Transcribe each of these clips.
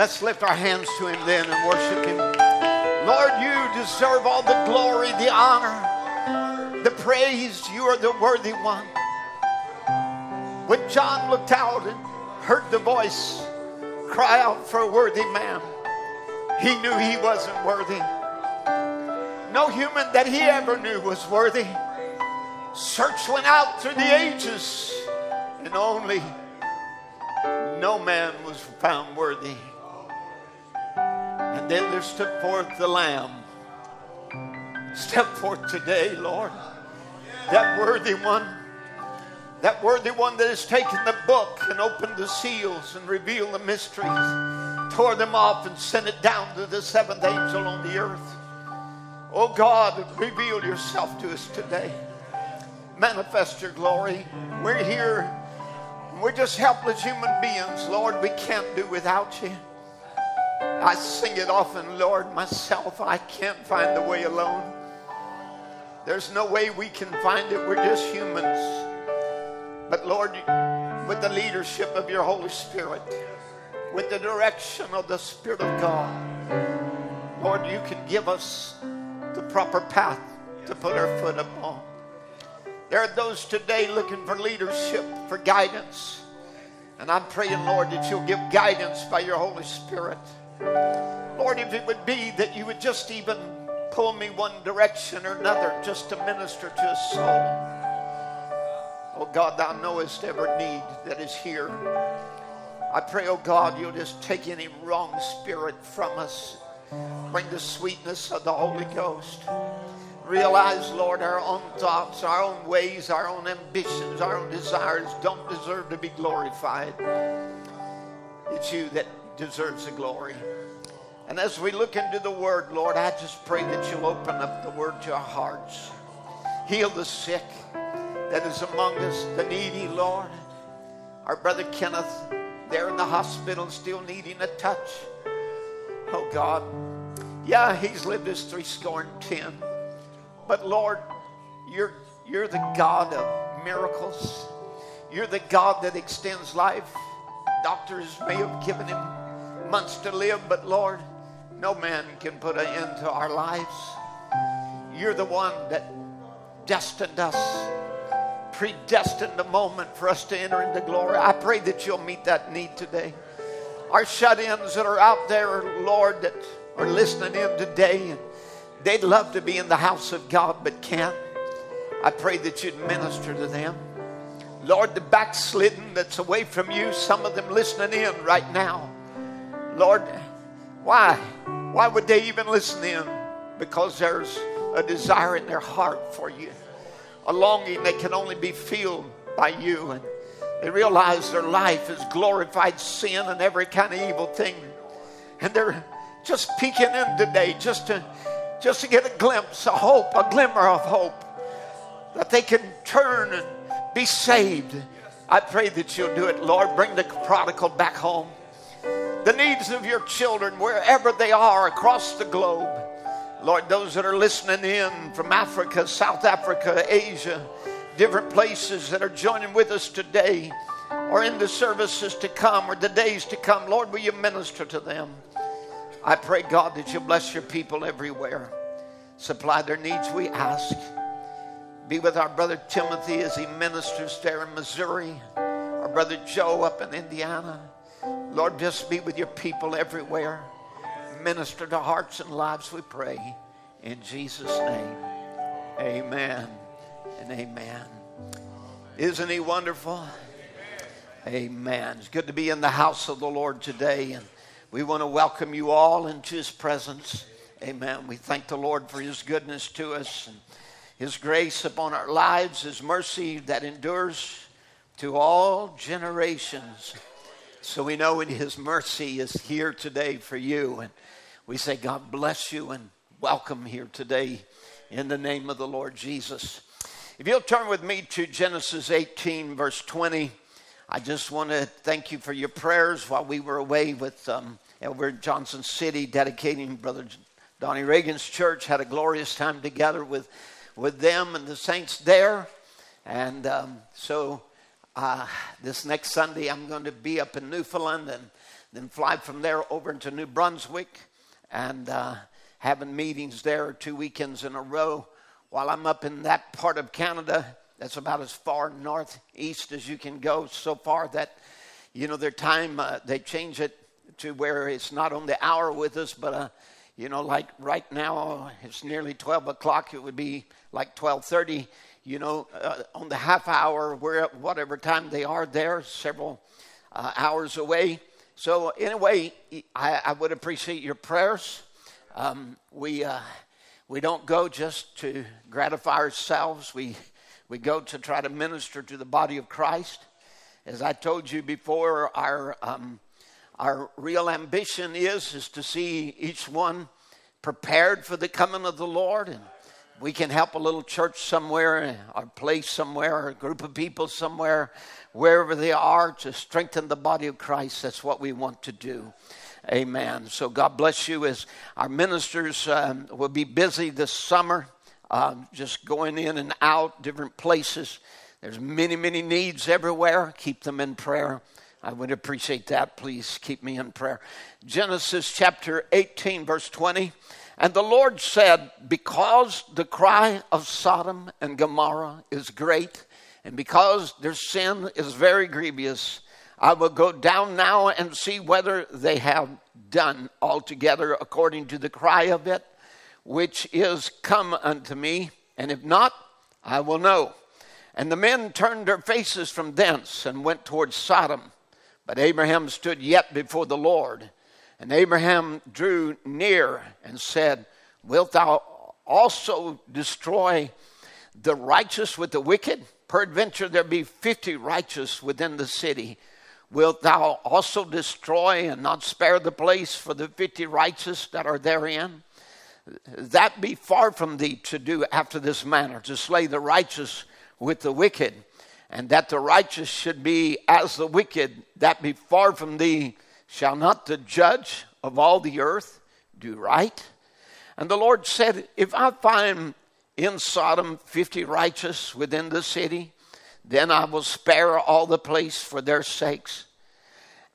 Let's lift our hands to him then and worship him. Lord, you deserve all the glory, the honor, the praise. You are the worthy one. When John looked out and heard the voice cry out for a worthy man, he knew he wasn't worthy. No human that he ever knew was worthy. Search went out through the ages, and only no man was found worthy. Then there stood forth the Lamb. Step forth today, Lord. That worthy one. That worthy one that has taken the book and opened the seals and revealed the mysteries, tore them off and sent it down to the seventh angel on the earth. Oh God, reveal yourself to us today. Manifest your glory. We're here. We're just helpless human beings, Lord. We can't do without you. I sing it often, Lord, myself. I can't find the way alone. There's no way we can find it. We're just humans. But Lord, with the leadership of your Holy Spirit, with the direction of the Spirit of God, Lord, you can give us the proper path to put our foot upon. There are those today looking for leadership, for guidance. And I'm praying, Lord, that you'll give guidance by your Holy Spirit. Lord, if it would be that you would just even pull me one direction or another just to minister to a soul. Oh God, thou knowest every need that is here. I pray, oh God, you'll just take any wrong spirit from us. Bring the sweetness of the Holy Ghost. Realize, Lord, our own thoughts, our own ways, our own ambitions, our own desires don't deserve to be glorified. It's you that deserves the glory. And as we look into the Word, Lord, I just pray that you'll open up the Word to our hearts. Heal the sick that is among us, the needy, Lord. Our brother Kenneth, there in the hospital, still needing a touch. Oh God, yeah, he's lived his three score and ten. But Lord, you're, you're the God of miracles. You're the God that extends life. Doctors may have given him months to live, but Lord, no man can put an end to our lives. You're the one that destined us, predestined the moment for us to enter into glory. I pray that you'll meet that need today. Our shut ins that are out there, Lord, that are listening in today, and they'd love to be in the house of God but can't. I pray that you'd minister to them. Lord, the backslidden that's away from you, some of them listening in right now. Lord, why? Why would they even listen in? Because there's a desire in their heart for you, a longing that can only be filled by you. And they realize their life is glorified sin and every kind of evil thing. And they're just peeking in today just to just to get a glimpse, a hope, a glimmer of hope that they can turn and be saved. I pray that you'll do it, Lord. Bring the prodigal back home. The needs of your children, wherever they are across the globe. Lord, those that are listening in from Africa, South Africa, Asia, different places that are joining with us today or in the services to come or the days to come, Lord, will you minister to them? I pray, God, that you bless your people everywhere. Supply their needs, we ask. Be with our brother Timothy as he ministers there in Missouri, our brother Joe up in Indiana. Lord, just be with your people everywhere. Minister to hearts and lives, we pray. In Jesus' name, amen and amen. Isn't he wonderful? Amen. It's good to be in the house of the Lord today, and we want to welcome you all into his presence. Amen. We thank the Lord for his goodness to us and his grace upon our lives, his mercy that endures to all generations. So we know in his mercy is here today for you. And we say, God bless you and welcome here today in the name of the Lord Jesus. If you'll turn with me to Genesis 18, verse 20, I just want to thank you for your prayers while we were away with um, over Johnson City, dedicating Brother Donnie Reagan's church. Had a glorious time together with, with them and the saints there. And um, so uh, this next Sunday, I'm going to be up in Newfoundland and then fly from there over into New Brunswick and uh, having meetings there two weekends in a row. While I'm up in that part of Canada, that's about as far northeast as you can go. So far that, you know, their time, uh, they change it to where it's not on the hour with us, but, uh, you know, like right now, it's nearly 12 o'clock. It would be like 1230, you know, uh, on the half hour, where whatever time they are there, several uh, hours away. So, anyway, I, I would appreciate your prayers. Um, we, uh, we don't go just to gratify ourselves, we, we go to try to minister to the body of Christ. As I told you before, our, um, our real ambition is, is to see each one prepared for the coming of the Lord. And we can help a little church somewhere, or place somewhere, or a group of people somewhere wherever they are to strengthen the body of Christ. That's what we want to do. Amen. So God bless you as our ministers um, will be busy this summer, um, just going in and out different places. There's many, many needs everywhere. Keep them in prayer. I would appreciate that. Please keep me in prayer. Genesis chapter 18, verse 20. And the Lord said, Because the cry of Sodom and Gomorrah is great, and because their sin is very grievous, I will go down now and see whether they have done altogether according to the cry of it, which is come unto me, and if not, I will know. And the men turned their faces from thence and went towards Sodom. But Abraham stood yet before the Lord. And Abraham drew near and said, Wilt thou also destroy the righteous with the wicked? Peradventure there be fifty righteous within the city. Wilt thou also destroy and not spare the place for the fifty righteous that are therein? That be far from thee to do after this manner, to slay the righteous with the wicked, and that the righteous should be as the wicked, that be far from thee. Shall not the judge of all the earth do right? And the Lord said, If I find in Sodom 50 righteous within the city, then I will spare all the place for their sakes.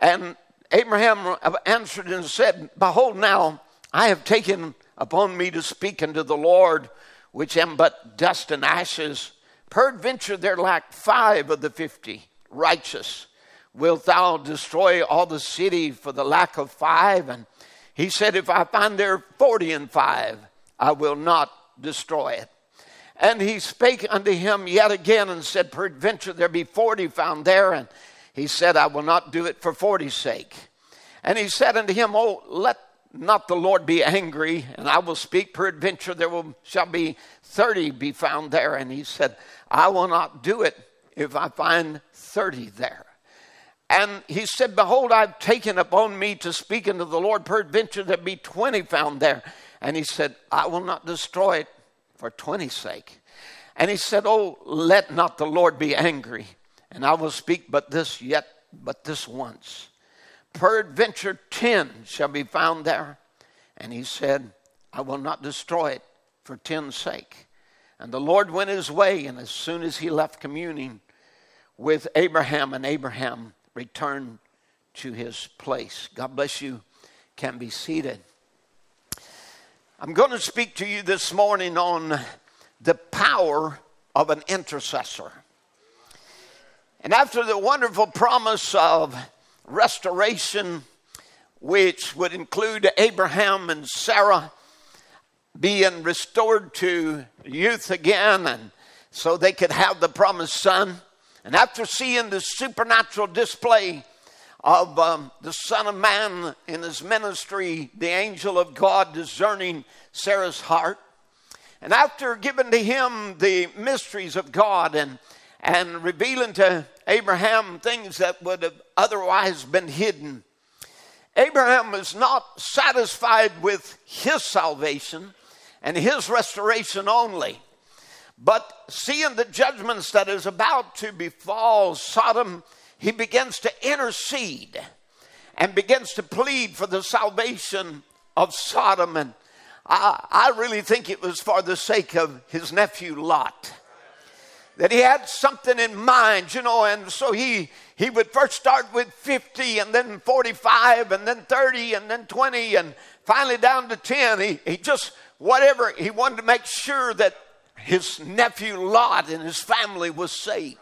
And Abraham answered and said, Behold, now I have taken upon me to speak unto the Lord, which am but dust and ashes. Peradventure there lack five of the fifty righteous. Wilt thou destroy all the city for the lack of five? And he said, If I find there forty and five, I will not destroy it. And he spake unto him yet again and said, Peradventure there be forty found there. And he said, I will not do it for forty's sake. And he said unto him, Oh, let not the Lord be angry, and I will speak. Peradventure there will, shall be thirty be found there. And he said, I will not do it if I find thirty there. And he said, Behold, I've taken upon me to speak unto the Lord. Peradventure there be twenty found there. And he said, I will not destroy it for 20's sake. And he said, Oh, let not the Lord be angry, and I will speak but this yet, but this once. Peradventure 10 shall be found there. And he said, I will not destroy it for 10's sake. And the Lord went his way, and as soon as he left communing with Abraham, and Abraham returned to his place. God bless you. Can be seated. I'm going to speak to you this morning on the power of an intercessor. And after the wonderful promise of restoration, which would include Abraham and Sarah being restored to youth again, and so they could have the promised son, and after seeing the supernatural display of um, the Son of Man in his ministry, the angel of God discerning Sarah's heart. And after giving to him the mysteries of God and, and revealing to Abraham things that would have otherwise been hidden, Abraham was not satisfied with his salvation. and his restoration only. But seeing the judgments that is about to befall Sodom, he begins to intercede and begins to plead for the salvation of Sodom. And I, I really think it was for the sake of his nephew Lot. That he had something in mind, you know, and so he he would first start with 50 and then 45 and then 30 and then 20 and finally down to 10. He, he just, whatever, he wanted to make sure that his nephew Lot and his family was saved.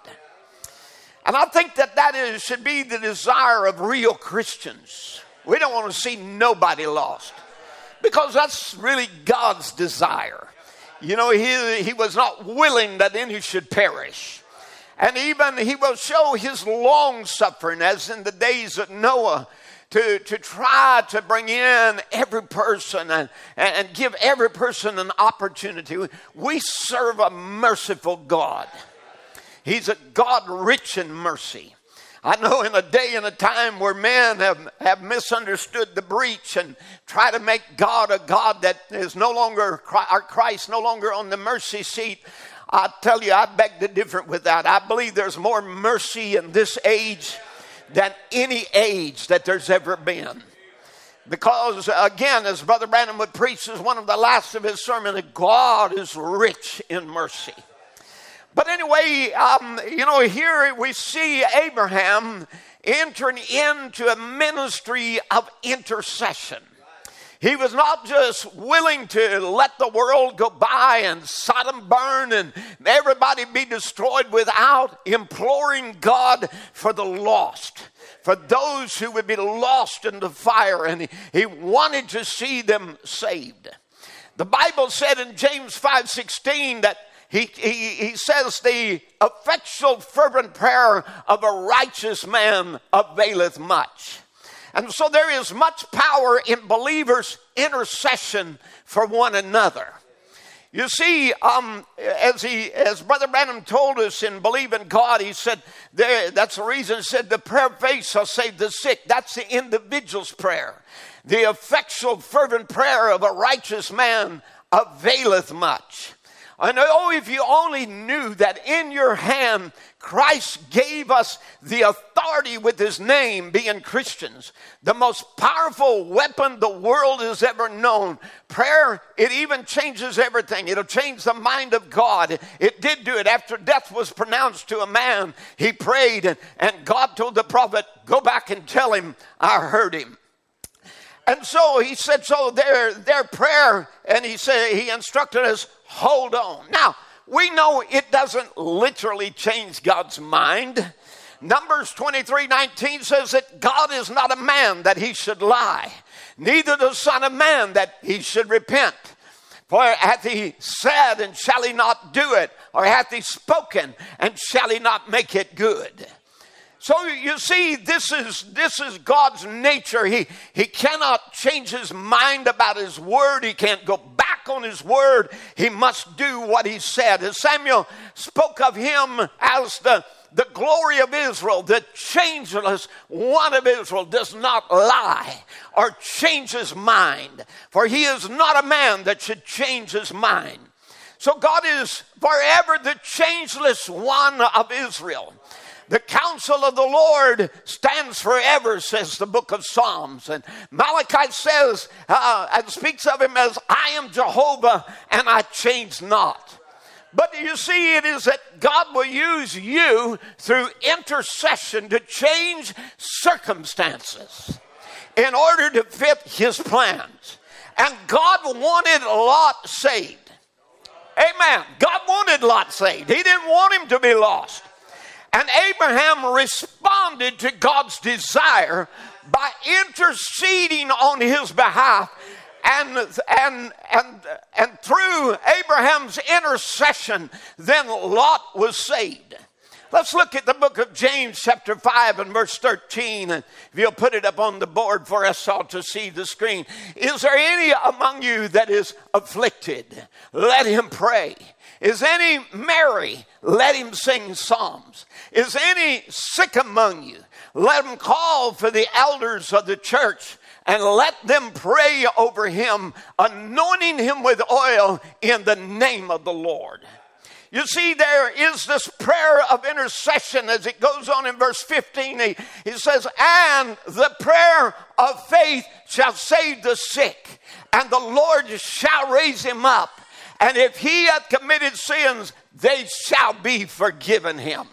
And I think that that is, should be the desire of real Christians. We don't want to see nobody lost because that's really God's desire. You know, he, he was not willing that any should perish. And even he will show his long suffering, as in the days of Noah, to, to try to bring in every person and, and give every person an opportunity. We serve a merciful God. He's a God rich in mercy. I know in a day and a time where men have, have misunderstood the breach and try to make God a God that is no longer, our Christ no longer on the mercy seat, I tell you, I beg to differ with that. I believe there's more mercy in this age than any age that there's ever been. Because again, as Brother Branham would preach as one of the last of his sermons, God is rich in mercy. But anyway, um, you know, here we see Abraham entering into a ministry of intercession. He was not just willing to let the world go by and Sodom burn and everybody be destroyed without imploring God for the lost, for those who would be lost in the fire, and he wanted to see them saved. The Bible said in James 5:16 that he, he, he says the effectual fervent prayer of a righteous man availeth much. And so there is much power in believers' intercession for one another. You see, um, as he, as Brother Branham told us in Believe in God, he said there, that's the reason. He said the prayer of faith shall save the sick. That's the individual's prayer. The effectual, fervent prayer of a righteous man availeth much. And oh, if you only knew that in your hand Christ gave us the authority with his name, being Christians, the most powerful weapon the world has ever known. Prayer, it even changes everything. It'll change the mind of God. It did do it after death was pronounced to a man. He prayed, and, and God told the prophet, Go back and tell him I heard him. And so he said, so their, their prayer, and he said, he instructed us, hold on. Now, we know it doesn't literally change God's mind. Numbers 23 19 says that God is not a man that he should lie, neither the Son of Man that he should repent. For hath he said, and shall he not do it? Or hath he spoken, and shall he not make it good? So you see, this is this is God's nature. He he cannot change his mind about his word. He can't go back on his word. He must do what he said. As Samuel spoke of him as the the glory of Israel, the changeless one of Israel, does not lie or change his mind, for he is not a man that should change his mind. So God is forever the changeless one of Israel. The counsel of the Lord stands forever, says the book of Psalms. And Malachi says, uh, and speaks of him as, I am Jehovah and I change not. But you see, it is that God will use you through intercession to change circumstances in order to fit his plans. And God wanted Lot saved. Amen. God wanted Lot saved. He didn't want him to be lost. And Abraham responded to God's desire by interceding on his behalf. And, and, and, and through Abraham's intercession, then Lot was saved. Let's look at the book of James, chapter 5, and verse 13. And if you'll put it up on the board for us all to see the screen. Is there any among you that is afflicted? Let him pray. Is any merry? Let him sing psalms. Is any sick among you? Let him call for the elders of the church and let them pray over him, anointing him with oil in the name of the Lord. You see, there is this prayer of intercession as it goes on in verse 15. He, he says, And the prayer of faith shall save the sick, and the Lord shall raise him up. And if he hath committed sins, they shall be forgiven him.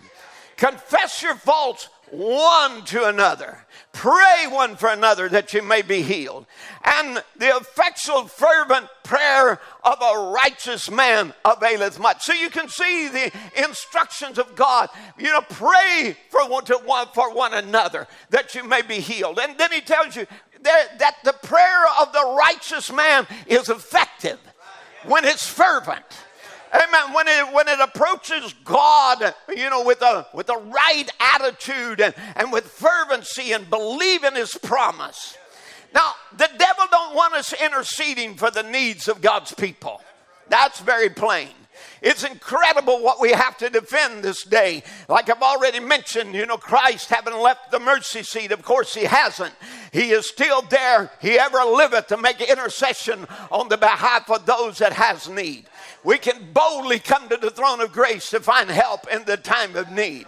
Confess your faults one to another. Pray one for another that you may be healed. And the effectual, fervent prayer of a righteous man availeth much. So you can see the instructions of God. You know, pray for one, to one, for one another that you may be healed. And then he tells you that, that the prayer of the righteous man is effective when it's fervent. Amen. When it, when it approaches God, you know, with a, with a right attitude and, and with fervency and believe in his promise. Now, the devil don't want us interceding for the needs of God's people. That's very plain. It's incredible what we have to defend this day. Like I've already mentioned, you know, Christ having left the mercy seat, of course, he hasn't. He is still there. He ever liveth to make intercession on the behalf of those that has need we can boldly come to the throne of grace to find help in the time of need.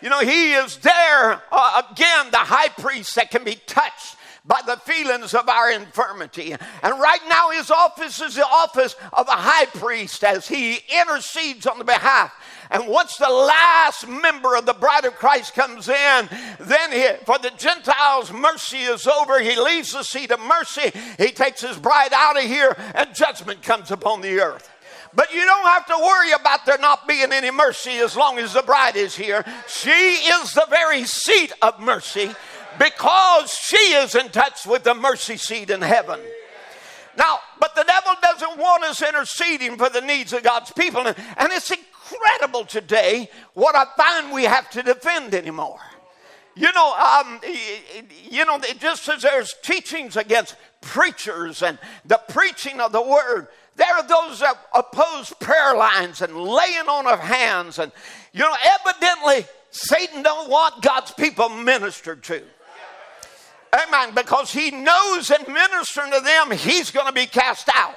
You know, He is there, uh, again, the high priest that can be touched by the feelings of our infirmity. And right now, his office is the office of a high priest as he intercedes on the behalf. And once the last member of the bride of Christ comes in, then he, for the Gentiles, mercy is over. He leaves the seat of mercy. He takes his bride out of here, and judgment comes upon the earth. But you don't have to worry about there not being any mercy as long as the bride is here. She is the very seat of mercy because she is in touch with the mercy seat in heaven. Now, but the devil doesn't want us interceding for the needs of God's people. And it's incredible today what I find we have to defend anymore. You know, um, you know, just as there's teachings against preachers and the preaching of the word, there are those that oppose prayer lines and laying on of hands. And, you know, evidently, Satan don't want God's people ministered to. Amen. Because he knows in ministering to them, he's going to be cast out.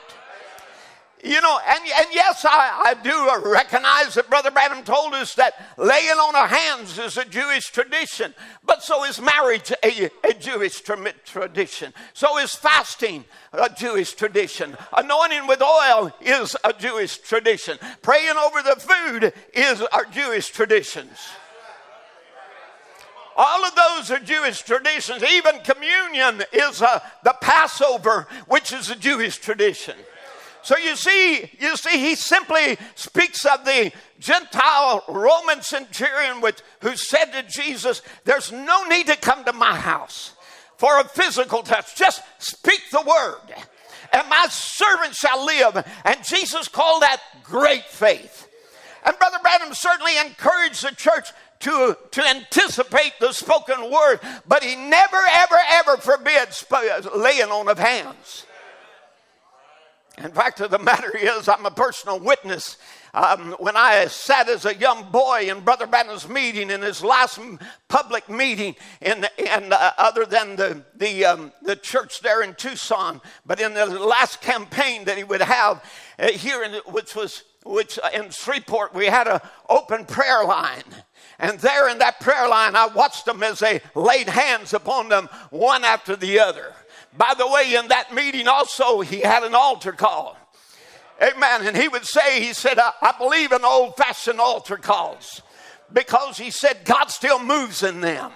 You know, and, and yes, I, I do recognize that Brother Branham told us that laying on of hands is a Jewish tradition, but so is marriage a, a Jewish tra- tradition. So is fasting a Jewish tradition. Anointing with oil is a Jewish tradition. Praying over the food is our Jewish traditions. All of those are Jewish traditions. Even communion is uh, the Passover, which is a Jewish tradition. So you see, you see, he simply speaks of the Gentile Roman centurion with, who said to Jesus, There's no need to come to my house for a physical touch. Just speak the word, and my servant shall live. And Jesus called that great faith. And Brother Branham certainly encouraged the church to, to anticipate the spoken word, but he never, ever, ever forbids laying on of hands. In fact of the matter is, I'm a personal witness. Um, when I sat as a young boy in Brother Branham's meeting, in his last public meeting, in, and uh, other than the the, um, the church there in Tucson, but in the last campaign that he would have uh, here, in, which was which uh, in Shreveport, we had an open prayer line. And there in that prayer line, I watched them as they laid hands upon them one after the other. By the way, in that meeting also, he had an altar call. Amen. And he would say, he said, I, I believe in old fashioned altar calls because he said God still moves in them.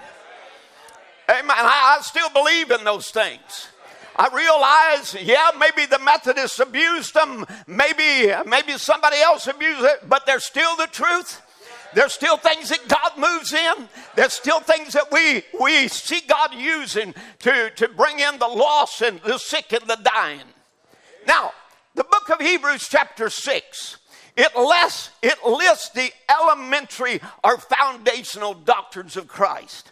Amen. I, I still believe in those things. I realize, yeah, maybe the Methodists abused them, maybe maybe somebody else abused it, but they're still the truth. There's still things that God moves in. There's still things that we, we see God using to, to bring in the lost and the sick and the dying. Now, the book of Hebrews, chapter 6, it lists, it lists the elementary or foundational doctrines of Christ.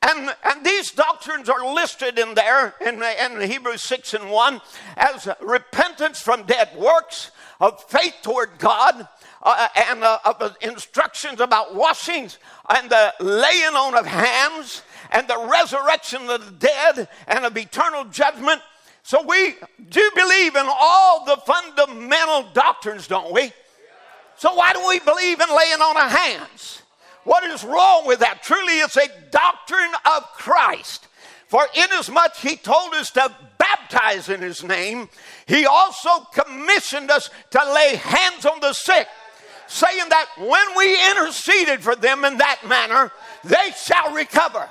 And, and these doctrines are listed in there in, in Hebrews 6 and 1 as repentance from dead works, of faith toward God uh, and uh, of instructions about washings and the laying on of hands and the resurrection of the dead and of eternal judgment. So we do believe in all the fundamental doctrines, don't we? So why do we believe in laying on of hands? What is wrong with that? Truly, it's a doctrine of Christ. For inasmuch he told us to baptize in his name, he also commissioned us to lay hands on the sick, saying that when we interceded for them in that manner, they shall recover.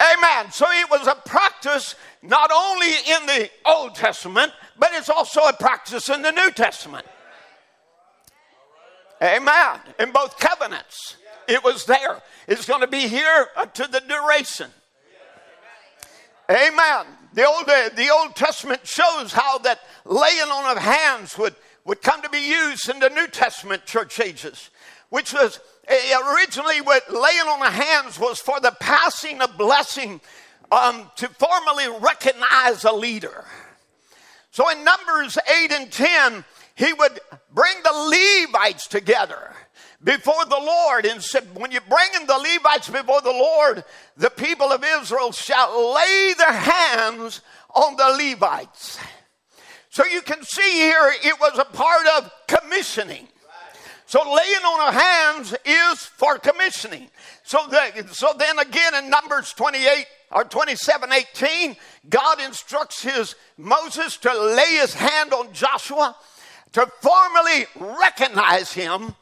Amen. So it was a practice not only in the Old Testament, but it's also a practice in the New Testament. Amen. In both covenants, it was there. It's going to be here to the duration. Amen. The Old, the Old Testament shows how that laying on of hands would, would come to be used in the New Testament church ages, which was eh, originally what laying on the hands was for the passing of blessing um, to formally recognize a leader. So in Numbers 8 and 10, he would bring the Levites together before the Lord and said, When you bring in the Levites before the Lord, the people of Israel shall lay their hands on the Levites. So you can see here it was a part of commissioning. So laying on of hands is for commissioning. So, the, so then again in Numbers 28 or 27 18, God instructs his Moses to lay his hand on Joshua to formally recognize him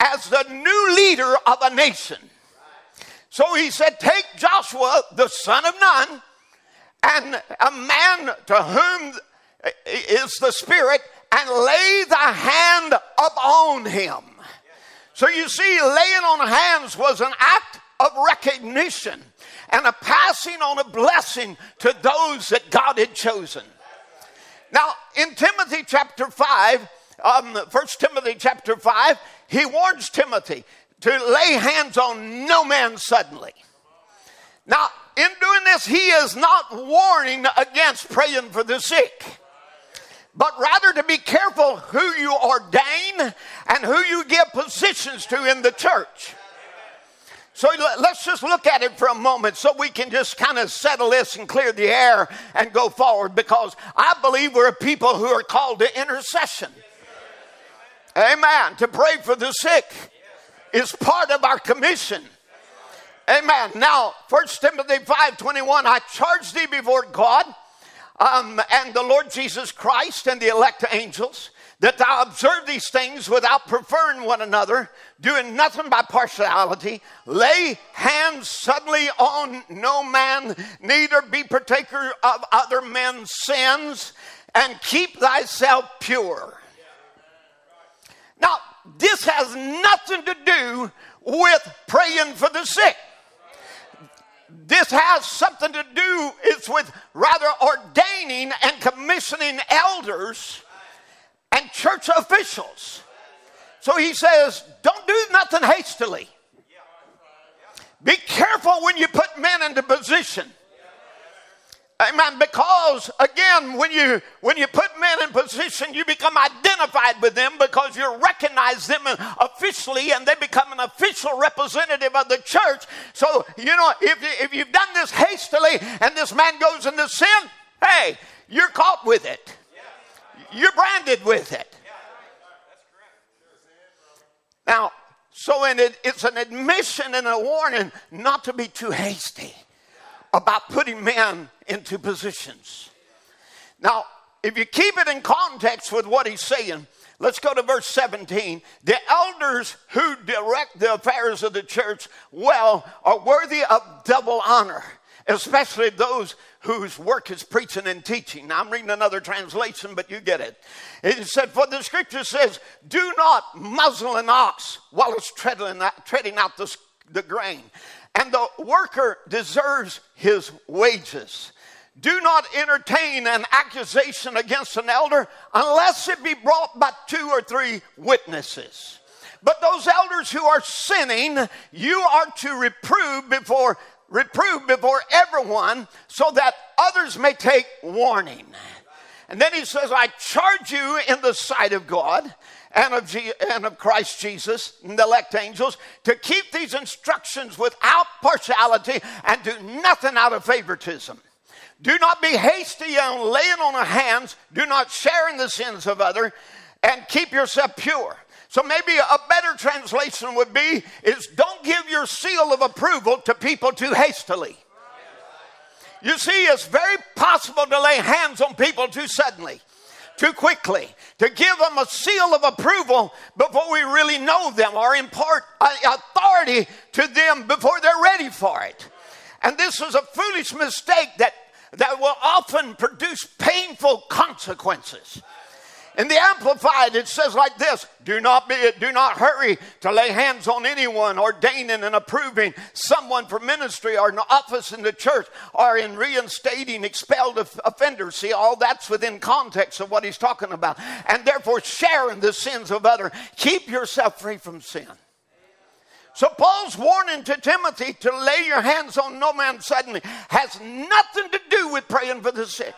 as the new leader of a nation. So he said, Take Joshua, the son of Nun, and a man to whom is the Spirit, and lay the hand upon him. So you see, laying on hands was an act of recognition and a passing on a blessing to those that God had chosen. Now, in Timothy chapter 5, um, 1 Timothy chapter 5, he warns Timothy to lay hands on no man suddenly. Now, in doing this, he is not warning against praying for the sick, but rather to be careful who you ordain and who you give positions to in the church. So let's just look at it for a moment so we can just kind of settle this and clear the air and go forward because I believe we're a people who are called to intercession. Amen. To pray for the sick is part of our commission. Amen. Now, 1 Timothy 5 21, I charge thee before God um, and the Lord Jesus Christ and the elect angels that thou observe these things without preferring one another, doing nothing by partiality, lay hands suddenly on no man, neither be partaker of other men's sins, and keep thyself pure. Now, this has nothing to do with praying for the sick. This has something to do, it's with rather ordaining and commissioning elders and church officials. So he says, don't do nothing hastily. Be careful when you put men into position. Amen. Because again, when you when you put men in position, you become identified with them because you recognize them officially, and they become an official representative of the church. So you know, if if you've done this hastily, and this man goes into sin, hey, you're caught with it. You're branded with it. Now, so it, it's an admission and a warning not to be too hasty about putting men into positions. Now, if you keep it in context with what he's saying, let's go to verse 17. The elders who direct the affairs of the church well are worthy of double honor, especially those whose work is preaching and teaching. Now, I'm reading another translation, but you get it. It said, For the scripture says, Do not muzzle an ox while it's treading out, the grain and the worker deserves his wages. Do not entertain an accusation against an elder unless it be brought by two or three witnesses. But those elders who are sinning, you are to reprove before reprove before everyone so that others may take warning. And then he says, I charge you in the sight of God and of, and of Christ Jesus and the elect angels to keep these instructions without partiality and do nothing out of favoritism. Do not be hasty on laying on of hands. Do not share in the sins of other, and keep yourself pure. So maybe a better translation would be is don't give your seal of approval to people too hastily. You see, it's very possible to lay hands on people too suddenly, too quickly, to give them a seal of approval before we really know them or impart authority to them before they're ready for it. And this is a foolish mistake that, that will often produce painful consequences. In the Amplified, it says like this Do not be, do not hurry to lay hands on anyone ordaining and approving someone for ministry or an office in the church or in reinstating expelled offenders. See, all that's within context of what he's talking about. And therefore, sharing the sins of others. Keep yourself free from sin. So Paul's warning to Timothy to lay your hands on no man suddenly has nothing to do with praying for the sick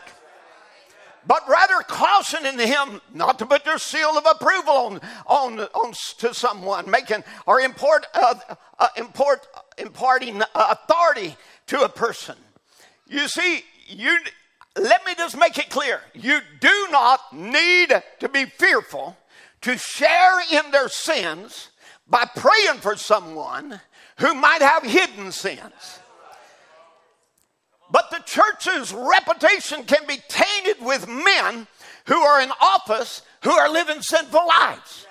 but rather cautioning him not to put their seal of approval on, on, on to someone, making or import, uh, uh, import, imparting authority to a person. You see, you let me just make it clear: you do not need to be fearful to share in their sins by praying for someone who might have hidden sins. But the church's reputation can be tainted with men who are in office who are living sinful lives.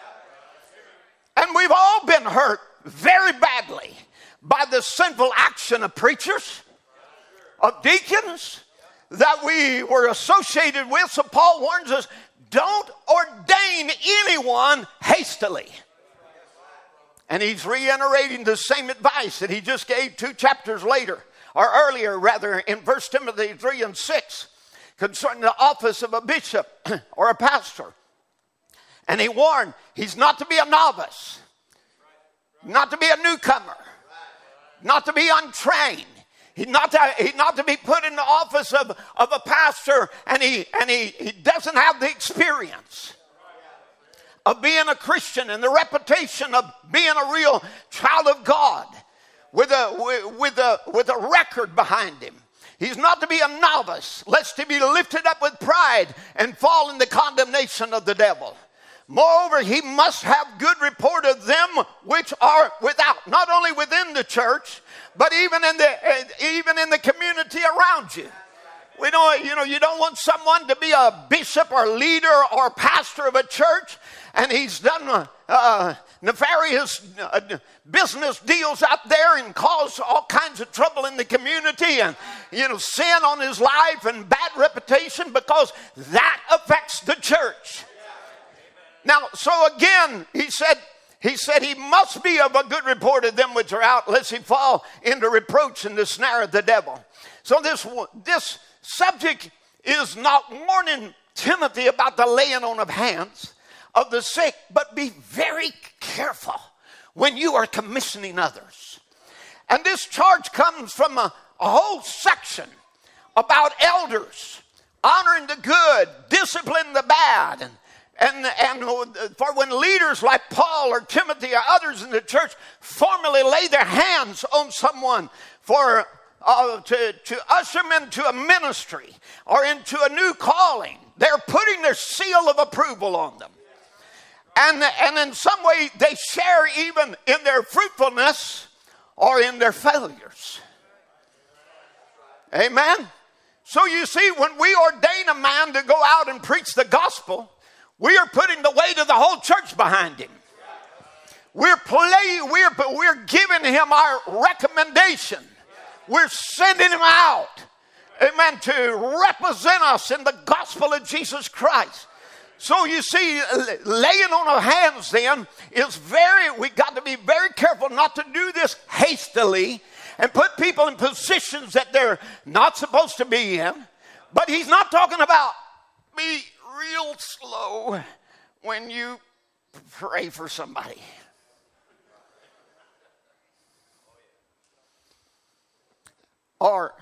And we've all been hurt very badly by the sinful action of preachers, of deacons that we were associated with. So Paul warns us don't ordain anyone hastily. And he's reiterating the same advice that he just gave two chapters later or earlier rather in 1 Timothy 3 and 6 concerning the office of a bishop or a pastor. And he warned he's not to be a novice, not to be a newcomer, not to be untrained. He's not to, not to be put in the office of, of a pastor and, he, and he, he doesn't have the experience of being a Christian and the reputation of being a real child of God with a, with a, with a record behind him. He's not to be a novice, lest he be lifted up with pride and fall in the condemnation of the devil. Moreover, he must have good report of them which are without, not only within the church, but even in the even in the community around you. We know, you know, you don't want someone to be a bishop or leader or pastor of a church, and he's done uh, nefarious uh, business deals out there and caused all kinds of trouble in the community and, you know, sin on his life and bad reputation because that affects the church. Now, so again, he said, he said he must be of a good report of them which are out, lest he fall into reproach and the snare of the devil. So this this subject is not warning Timothy about the laying on of hands of the sick, but be very careful when you are commissioning others. And this charge comes from a, a whole section about elders honoring the good, disciplining the bad, and and, and for when leaders like Paul or Timothy or others in the church formally lay their hands on someone for uh, to, to usher them into a ministry or into a new calling, they're putting their seal of approval on them. And, and in some way, they share even in their fruitfulness or in their failures. Amen. So you see, when we ordain a man to go out and preach the gospel, we are putting the weight of the whole church behind him. We're playing, we're, we're giving him our recommendation. We're sending him out, amen, to represent us in the gospel of Jesus Christ. So you see, laying on of hands then is very, we got to be very careful not to do this hastily and put people in positions that they're not supposed to be in. But he's not talking about be real slow when you pray for somebody. Or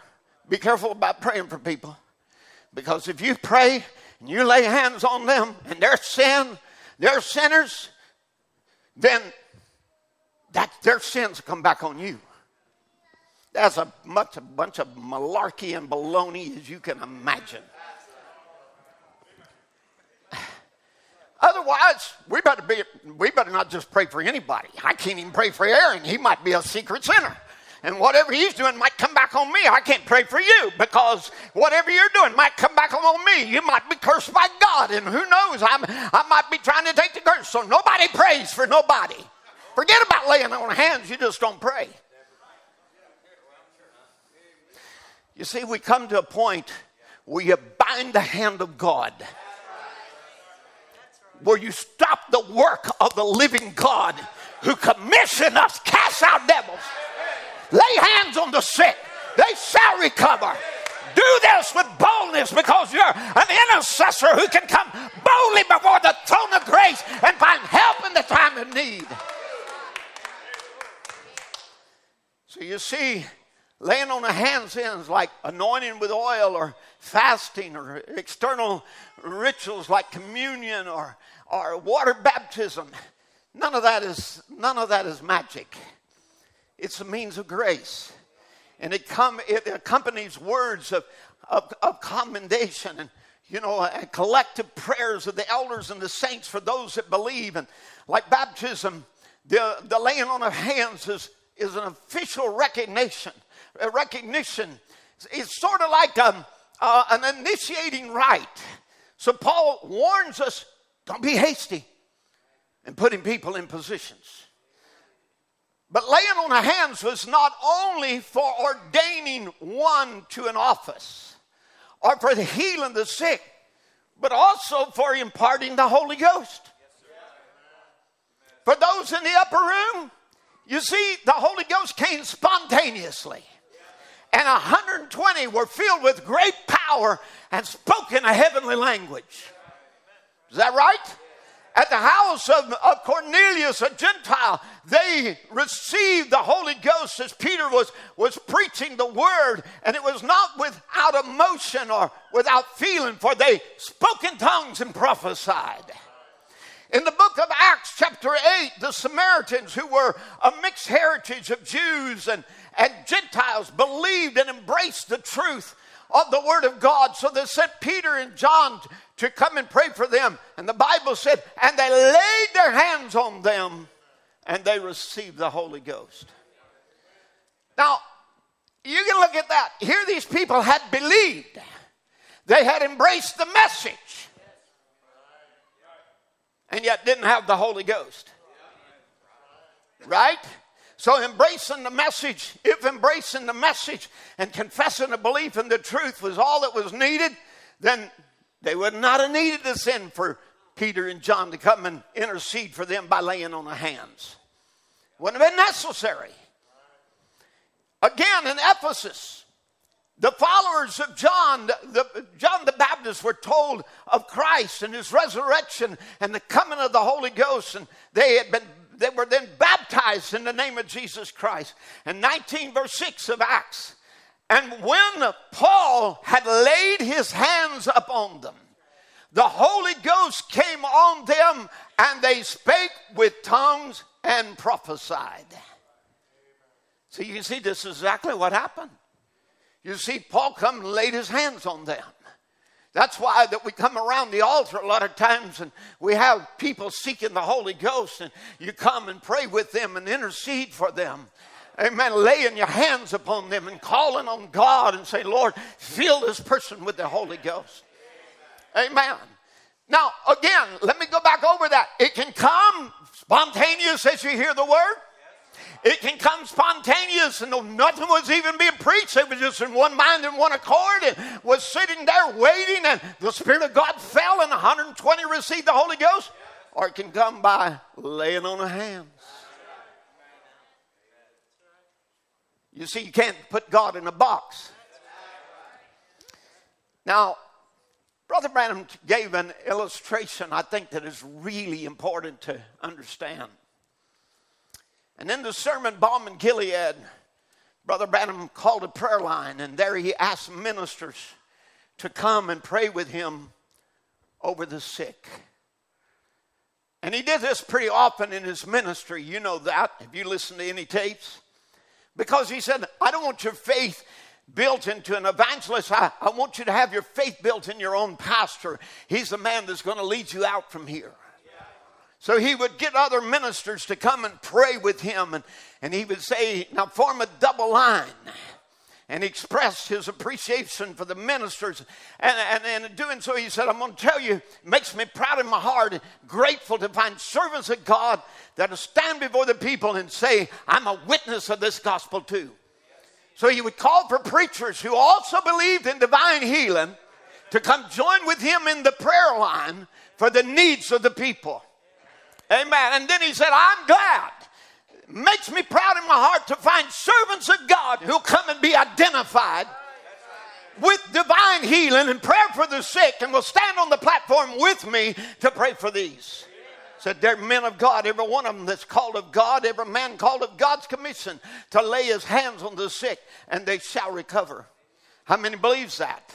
be careful about praying for people. Because if you pray and you lay hands on them and their sin, they're sinners, then that their sins come back on you. That's a much a bunch of malarkey and baloney as you can imagine. Otherwise, we better be we better not just pray for anybody. I can't even pray for Aaron. He might be a secret sinner. And whatever he's doing might come back on me. I can't pray for you because whatever you're doing might come back on me. You might be cursed by God, and who knows? I'm, I might be trying to take the curse. So nobody prays for nobody. Forget about laying on hands, you just don't pray. You see, we come to a point where you bind the hand of God, where you stop the work of the living God who commissioned us cast out devils. Lay hands on the sick, they shall recover. Do this with boldness because you're an intercessor who can come boldly before the throne of grace and find help in the time of need. So you see, laying on the hands ends like anointing with oil or fasting or external rituals like communion or, or water baptism. None of that is none of that is magic. It's a means of grace. And it, come, it accompanies words of, of, of commendation and, you know, and collective prayers of the elders and the saints for those that believe. And like baptism, the, the laying on of hands is, is an official recognition. A recognition. It's sort of like um, uh, an initiating rite. So Paul warns us don't be hasty in putting people in positions. But laying on of hands was not only for ordaining one to an office or for the healing the sick, but also for imparting the Holy Ghost. For those in the upper room, you see, the Holy Ghost came spontaneously. And 120 were filled with great power and spoke in a heavenly language. Is that right? At the house of, of Cornelius, a Gentile, they received the Holy Ghost as Peter was, was preaching the word, and it was not without emotion or without feeling, for they spoke in tongues and prophesied. In the book of Acts, chapter 8, the Samaritans, who were a mixed heritage of Jews and, and Gentiles, believed and embraced the truth of the Word of God. So they sent Peter and John to come and pray for them. And the Bible said, and they laid their hands on them and they received the Holy Ghost. Now, you can look at that. Here, these people had believed, they had embraced the message, and yet didn't have the Holy Ghost. Right? So, embracing the message, if embracing the message and confessing a belief in the truth was all that was needed, then they would not have needed to send for Peter and John to come and intercede for them by laying on the hands. Wouldn't have been necessary. Again, in Ephesus, the followers of John, the, John the Baptist, were told of Christ and his resurrection and the coming of the Holy Ghost, and they had been they were then baptized in the name of Jesus Christ. And 19 verse 6 of Acts and when Paul had laid his hands upon them, the Holy Ghost came on them, and they spake with tongues and prophesied. So you see this is exactly what happened. You see, Paul come and laid his hands on them. That's why that we come around the altar a lot of times and we have people seeking the Holy Ghost and you come and pray with them and intercede for them amen, laying your hands upon them and calling on God and say, Lord, fill this person with the Holy Ghost. Amen. Now, again, let me go back over that. It can come spontaneous as you hear the word. It can come spontaneous, and nothing was even being preached. They were just in one mind and one accord, and was sitting there waiting, and the Spirit of God fell, and 120 received the Holy Ghost. Or it can come by laying on a hands. You see, you can't put God in a box. Now, Brother Branham gave an illustration I think that is really important to understand. And in the sermon, Balm in Gilead, Brother Branham called a prayer line, and there he asked ministers to come and pray with him over the sick. And he did this pretty often in his ministry. You know that if you listen to any tapes. Because he said, I don't want your faith built into an evangelist. I, I want you to have your faith built in your own pastor. He's the man that's going to lead you out from here. So he would get other ministers to come and pray with him, and, and he would say, Now form a double line. And express his appreciation for the ministers. And, and, in doing so, he said, I'm going to tell you, makes me proud in my heart, grateful to find servants of God that will stand before the people and say, I'm a witness of this gospel too. So he would call for preachers who also believed in divine healing to come join with him in the prayer line for the needs of the people. Amen. And then he said, I'm glad makes me proud in my heart to find servants of God who'll come and be identified with divine healing and prayer for the sick and will stand on the platform with me to pray for these. Said they're men of God, every one of them that's called of God, every man called of God's commission to lay his hands on the sick and they shall recover. How many believes that?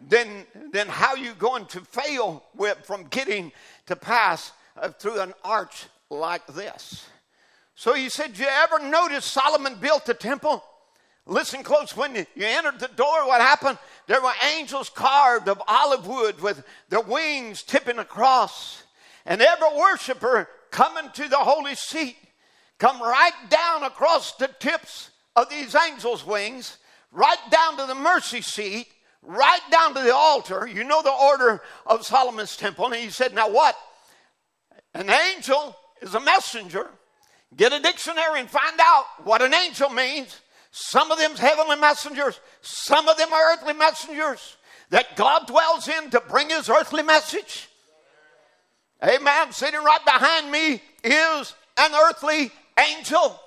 Then, then how you going to fail with, from getting to pass through an arch like this? So he said, You ever notice Solomon built the temple? Listen close. When you entered the door, what happened? There were angels carved of olive wood with their wings tipping across. And every worshiper coming to the holy seat come right down across the tips of these angels' wings, right down to the mercy seat, right down to the altar. You know the order of Solomon's temple. And he said, Now what? An angel is a messenger Get a dictionary and find out what an angel means. Some of them's heavenly messengers, some of them are earthly messengers that God dwells in to bring his earthly message. Amen. Sitting right behind me is an earthly angel.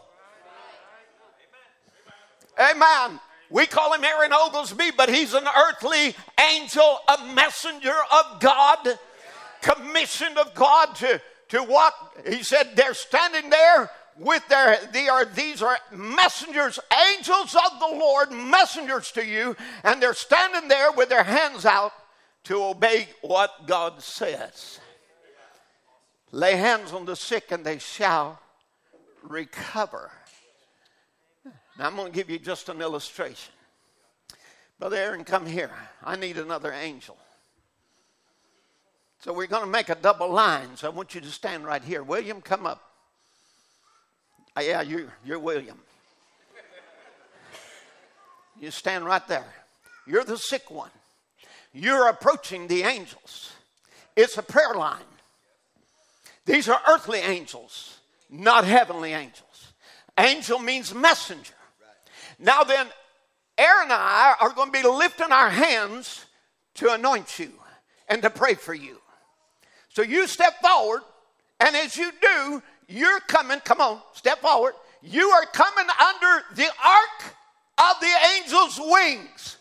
Amen. We call him Aaron Oglesby, but he's an earthly angel, a messenger of God, commissioned of God to to what? He said they're standing there with their they are these are messengers angels of the lord messengers to you. And they're standing there with their hands out to obey what god says. Lay hands on the sick and they shall recover. Now i'm going to give you just an illustration. Brother aaron come here. I need another angel so we're going to make a double line. So I want you to stand right here. William, come up. Uh, yeah, you, you're William. You stand right there. You're the sick one. You're approaching the angels. It's a prayer line. These are earthly angels, not heavenly angels. Angel means messenger. Now then, Aaron and I are going to be lifting our hands to anoint you and to pray for you. So you step forward, and as you do, you're coming, come on, step forward. You are coming under the ark of the angel's wings.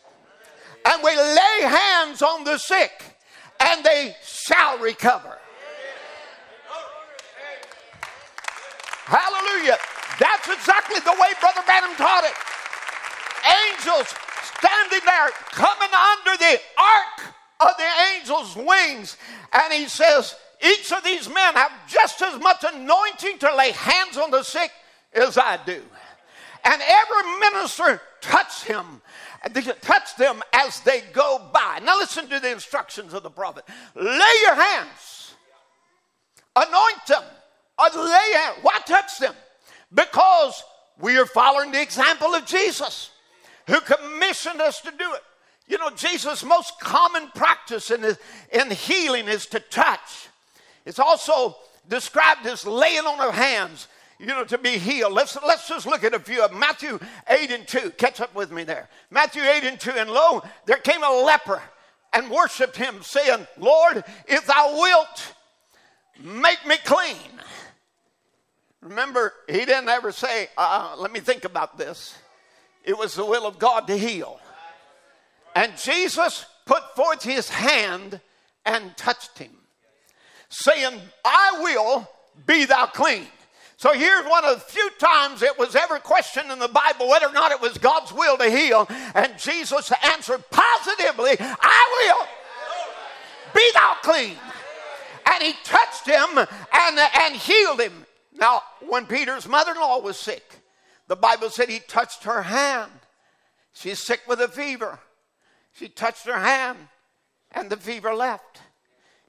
And we lay hands on the sick, and they shall recover. Hallelujah. That's exactly the way Brother Branham taught it. Angels standing there, coming under the ark of the angel's wings. And he says, each of these men have just as much anointing to lay hands on the sick as I do. And every minister touch him, touch them as they go by. Now listen to the instructions of the prophet. Lay your hands, anoint them, or lay hands. Why touch them? Because we are following the example of Jesus, who commissioned us to do it. You know, Jesus' most common practice in, his, in healing is to touch. It's also described as laying on of hands, you know, to be healed. Let's, let's just look at a few of Matthew 8 and 2. Catch up with me there. Matthew 8 and 2. And lo, there came a leper and worshiped him, saying, Lord, if thou wilt, make me clean. Remember, he didn't ever say, uh, let me think about this. It was the will of God to heal. And Jesus put forth his hand and touched him, saying, I will be thou clean. So here's one of the few times it was ever questioned in the Bible whether or not it was God's will to heal. And Jesus answered positively, I will be thou clean. And he touched him and, and healed him. Now, when Peter's mother in law was sick, the Bible said he touched her hand. She's sick with a fever. She touched her hand and the fever left.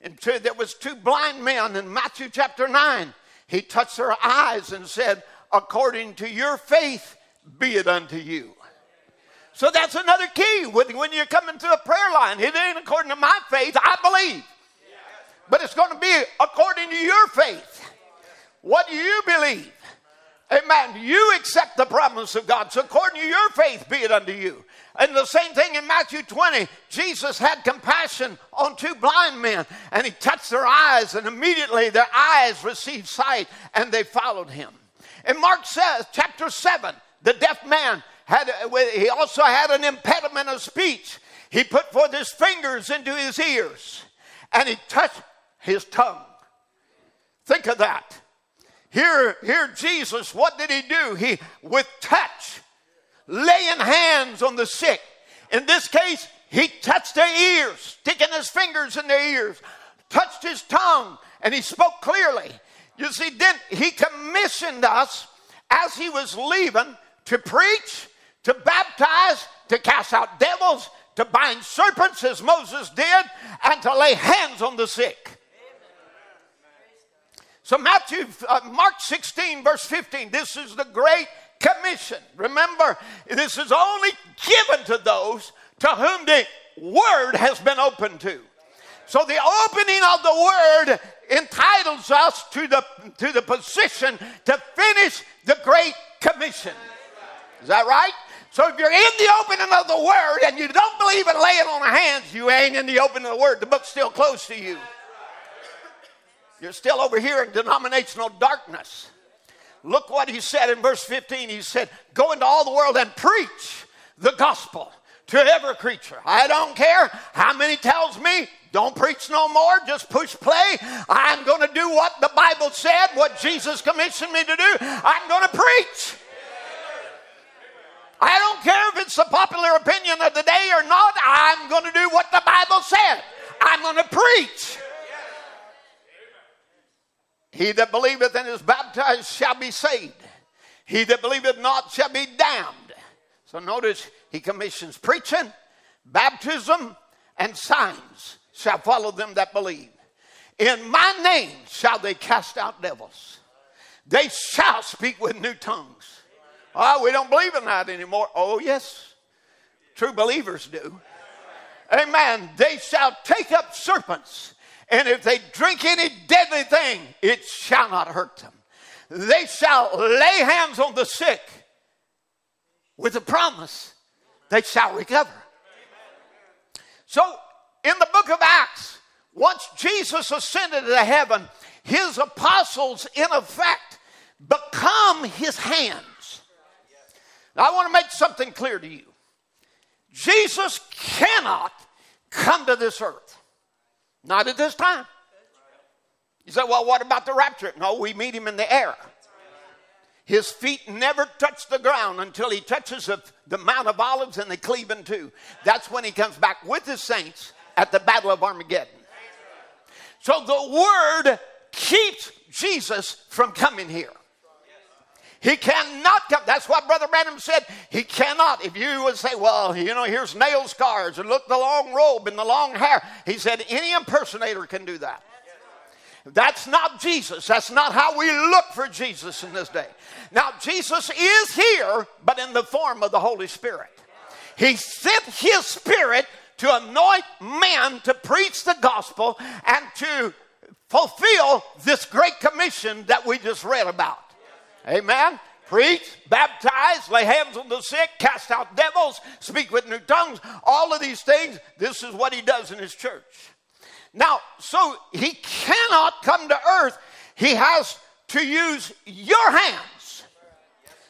And two, there was two blind men in Matthew chapter 9. He touched their eyes and said, according to your faith, be it unto you. So that's another key when you're coming to a prayer line. It ain't according to my faith, I believe. But it's going to be according to your faith. What do you believe? Amen. You accept the promise of God. So according to your faith, be it unto you. And the same thing in Matthew 20. Jesus had compassion on two blind men and he touched their eyes, and immediately their eyes received sight and they followed him. And Mark says, chapter 7, the deaf man had, he also had an impediment of speech. He put forth his fingers into his ears and he touched his tongue. Think of that. Here, here, Jesus, what did he do? He, with touch, laying hands on the sick. In this case, he touched their ears, sticking his fingers in their ears, touched his tongue, and he spoke clearly. You see, then he commissioned us as he was leaving to preach, to baptize, to cast out devils, to bind serpents as Moses did, and to lay hands on the sick. So Matthew, uh, Mark 16, verse 15, this is the great commission. Remember, this is only given to those to whom the word has been opened to. So the opening of the word entitles us to the, to the position to finish the great commission. Is that right? So if you're in the opening of the word and you don't believe in laying on of hands, you ain't in the opening of the word. The book's still closed to you. You're still over here in denominational darkness. Look what he said in verse 15. He said, Go into all the world and preach the gospel to every creature. I don't care how many tells me, don't preach no more, just push play. I'm going to do what the Bible said, what Jesus commissioned me to do. I'm going to preach. I don't care if it's the popular opinion of the day or not, I'm going to do what the Bible said. I'm going to preach. He that believeth and is baptized shall be saved. He that believeth not shall be damned. So notice he commissions preaching, baptism, and signs shall follow them that believe. In my name shall they cast out devils. They shall speak with new tongues. Oh, we don't believe in that anymore. Oh, yes. True believers do. Amen. They shall take up serpents and if they drink any deadly thing, it shall not hurt them. They shall lay hands on the sick with a promise they shall recover. So, in the book of Acts, once Jesus ascended to heaven, his apostles, in effect, become his hands. Now, I want to make something clear to you Jesus cannot come to this earth not at this time. You say, well, what about the rapture? No, we meet him in the air. His feet never touch the ground until he touches the, the Mount of Olives and they cleave in two. That's when he comes back with his saints at the Battle of Armageddon. So the word keeps Jesus from coming here. He cannot come. That's what Brother Branham said. He cannot. If you would say, well, you know, here's nail scars and look the long robe and the long hair. He said, any impersonator can do that. That's not Jesus. That's not how we look for Jesus in this day. Now, Jesus is here, but in the form of the Holy Spirit. He sent His Spirit to anoint men to preach the gospel and to fulfill this great commission that we just read about. Amen. Preach, baptize, lay hands on the sick, cast out devils, speak with new tongues, all of these things. This is what he does in his church. Now, so he cannot come to earth. He has to use your hands.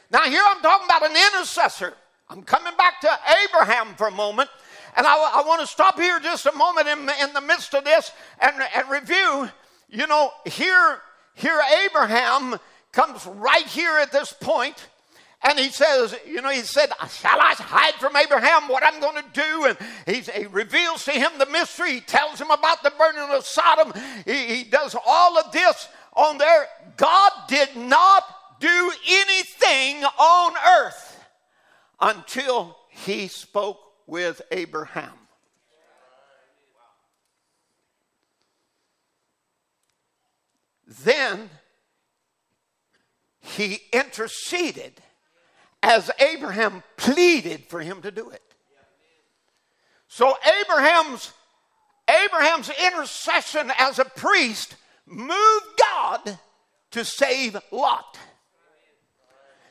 Now, here I'm talking about an intercessor. I'm coming back to Abraham for a moment. And I, I want to stop here just a moment in, in the midst of this and, and review. You know, here, here Abraham comes right here at this point, And he says, you know, he said, Shall I hide from Abraham what I'm going to do? And he reveals to him the mystery. He tells him about the burning of Sodom. He, he does all of this on there. God did not do anything on earth until he spoke with Abraham. Then he interceded as Abraham pleaded for him to do it. So Abraham's Abraham's intercession as a priest moved God to save Lot.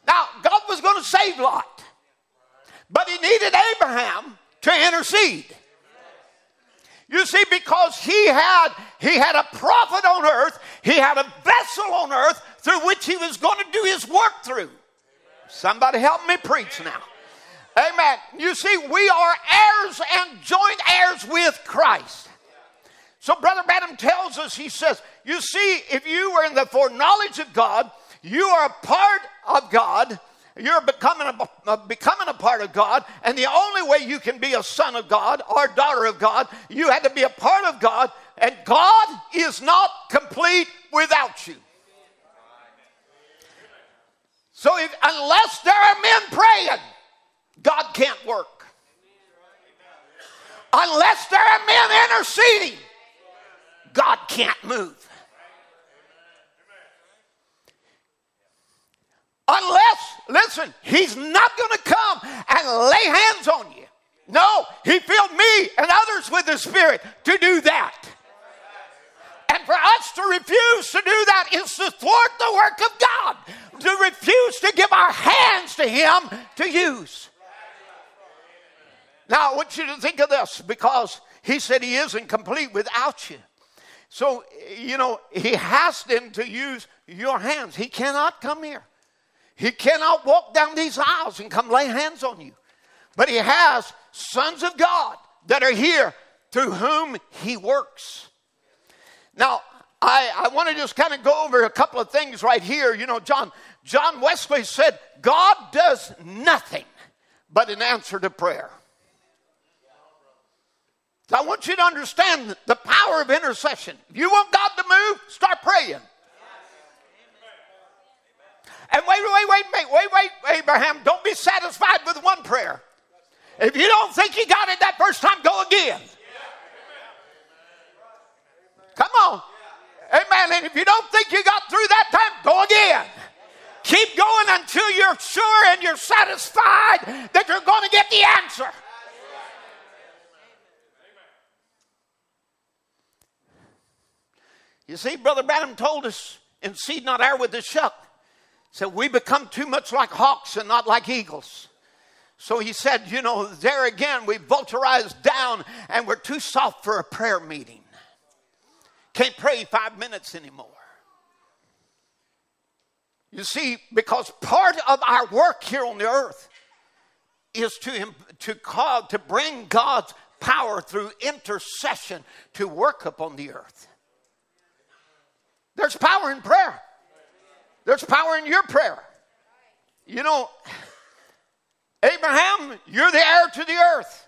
Now, God was going to save Lot, but he needed Abraham to intercede. You see, because he had he had a prophet on earth, he had a vessel on earth through which he was going to do his work through. Somebody help me preach now. Amen. You see, we are heirs and joint heirs with Christ. So, Brother Branham tells us, he says, You see, if you were in the foreknowledge of God, you are a part of God. You're becoming a, becoming a part of God, and the only way you can be a son of God or daughter of God, you had to be a part of God, and God is not complete without you. So if, unless there are men praying, God can't work. Unless there are men interceding, God can't move. Unless, listen, he's not going to come and lay hands on you. No, he filled me and others with the Spirit to do that. And for us to refuse to do that is to thwart the work of God, to refuse to give our hands to Him to use. Now, I want you to think of this because He said He isn't complete without you. So, you know, He has then to use your hands. He cannot come here. He cannot walk down these aisles and come lay hands on you. But He has sons of God that are here through whom He works. Now, I, I want to just kind of go over a couple of things right here. You know, John, John Wesley said, God does nothing but an answer to prayer. So I want you to understand the power of intercession. If you want God to move, start praying. And wait, wait, wait, wait, wait, wait, Abraham, don't be satisfied with one prayer. If you don't think you got it that first time, go again. Come on. Amen. And if you don't think you got through that time, go again. Keep going until you're sure and you're satisfied that you're going to get the answer. You see, Brother Branham told us in Seed Not Heir with the Shuck, said we become too much like hawks and not like eagles. So he said, you know, there again, we vulturized down and we're too soft for a prayer meeting. Can't pray five minutes anymore. You see, because part of our work here on the earth is to, to, call, to bring God's power through intercession to work upon the earth. There's power in prayer. There's power in your prayer. You know, Abraham, you're the heir to the earth.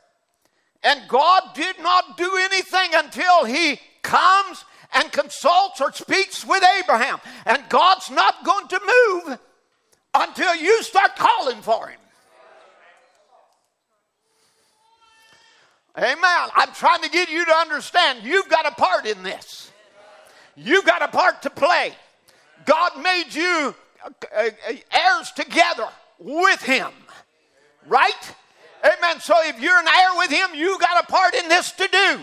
And God did not do anything until he comes and consults or speaks with Abraham. And God's not going to move until you start calling for him. Amen. I'm trying to get you to understand you've got a part in this. You've got a part to play. God made you uh, uh, heirs together with Him, right? Amen. So if you're an heir with Him, you got a part in this to do.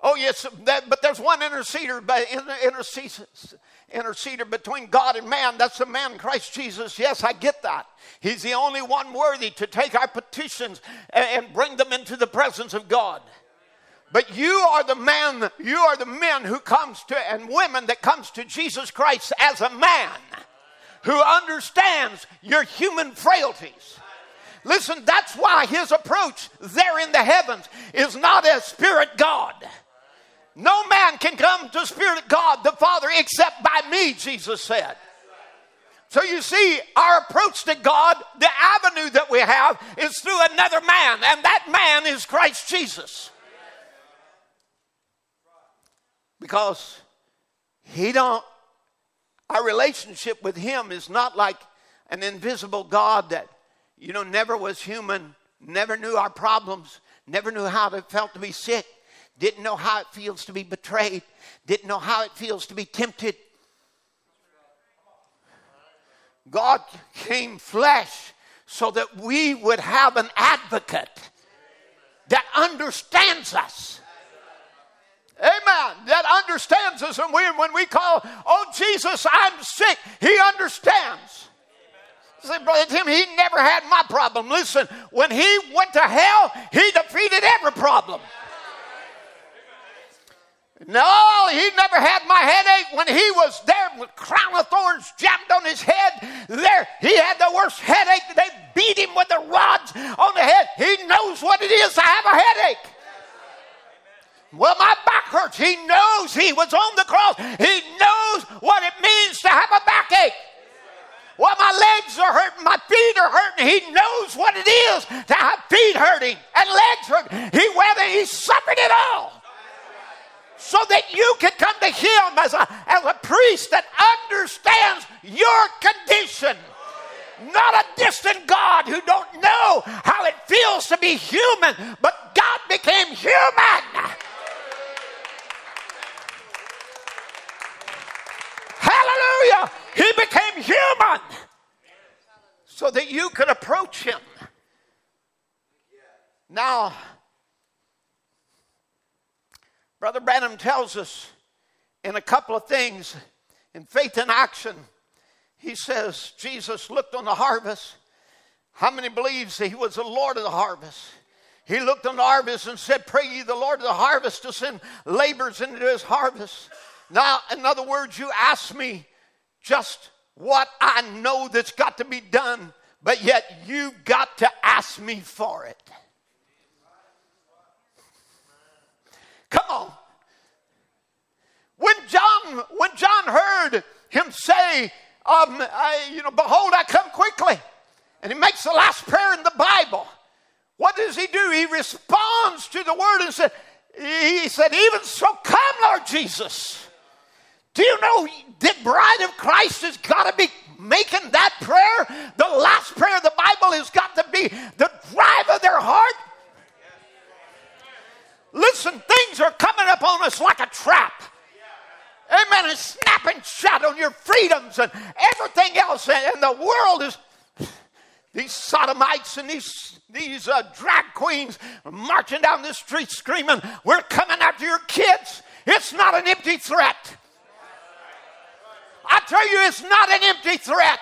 Oh, yes, that, but there's one interceder, interceder, interceder between God and man. That's the man, Christ Jesus. Yes, I get that. He's the only one worthy to take our petitions and bring them into the presence of God. But you are the man, you are the men who comes to, and women that comes to Jesus Christ as a man who understands your human frailties. Listen, that's why his approach there in the heavens is not as spirit God. No man can come to Spirit God the Father except by me, Jesus said. So you see, our approach to God, the avenue that we have is through another man, and that man is Christ Jesus. Because he don't our relationship with him is not like an invisible God that you know never was human, never knew our problems, never knew how it felt to be sick, didn't know how it feels to be betrayed, didn't know how it feels to be tempted. God came flesh so that we would have an advocate that understands us. Amen. That understands us. And we, when we call, oh, Jesus, I'm sick, he understands. Say, Brother Tim, he never had my problem. Listen, when he went to hell, he defeated every problem. No, he never had my headache when he was there with crown of thorns jammed on his head. There, he had the worst headache. They beat him with the rods on the head. He knows what it is to have a headache. Well, my back hurts. He knows he was on the cross. He knows what it means to have a backache. Well, my legs are hurting, my feet are hurting. He knows what it is to have feet hurting and legs hurting. He whether he suffered it all. So that you can come to him as a, as a priest that understands your condition. Not a distant God who don't know how it feels to be human, but God became human. Hallelujah. He became human so that you could approach him. Now, Brother Branham tells us in a couple of things in Faith in Action. He says, Jesus looked on the harvest. How many believes that he was the Lord of the harvest? He looked on the harvest and said, Pray ye the Lord of the harvest to send laborers into his harvest. Now, in other words, you ask me just what I know that's got to be done, but yet you've got to ask me for it. Come on. When John, when John heard him say, um, I, you know, behold, I come quickly, and he makes the last prayer in the Bible. What does he do? He responds to the word and said, he said, even so come, Lord Jesus. Do you know the bride of Christ has got to be making that prayer? The last prayer of the Bible has got to be the drive of their heart. Listen, things are coming up on us like a trap. Amen. And snapping shut on your freedoms and everything else. And the world is these sodomites and these these uh, drag queens marching down the street screaming, "We're coming after your kids." It's not an empty threat. I tell you, it's not an empty threat.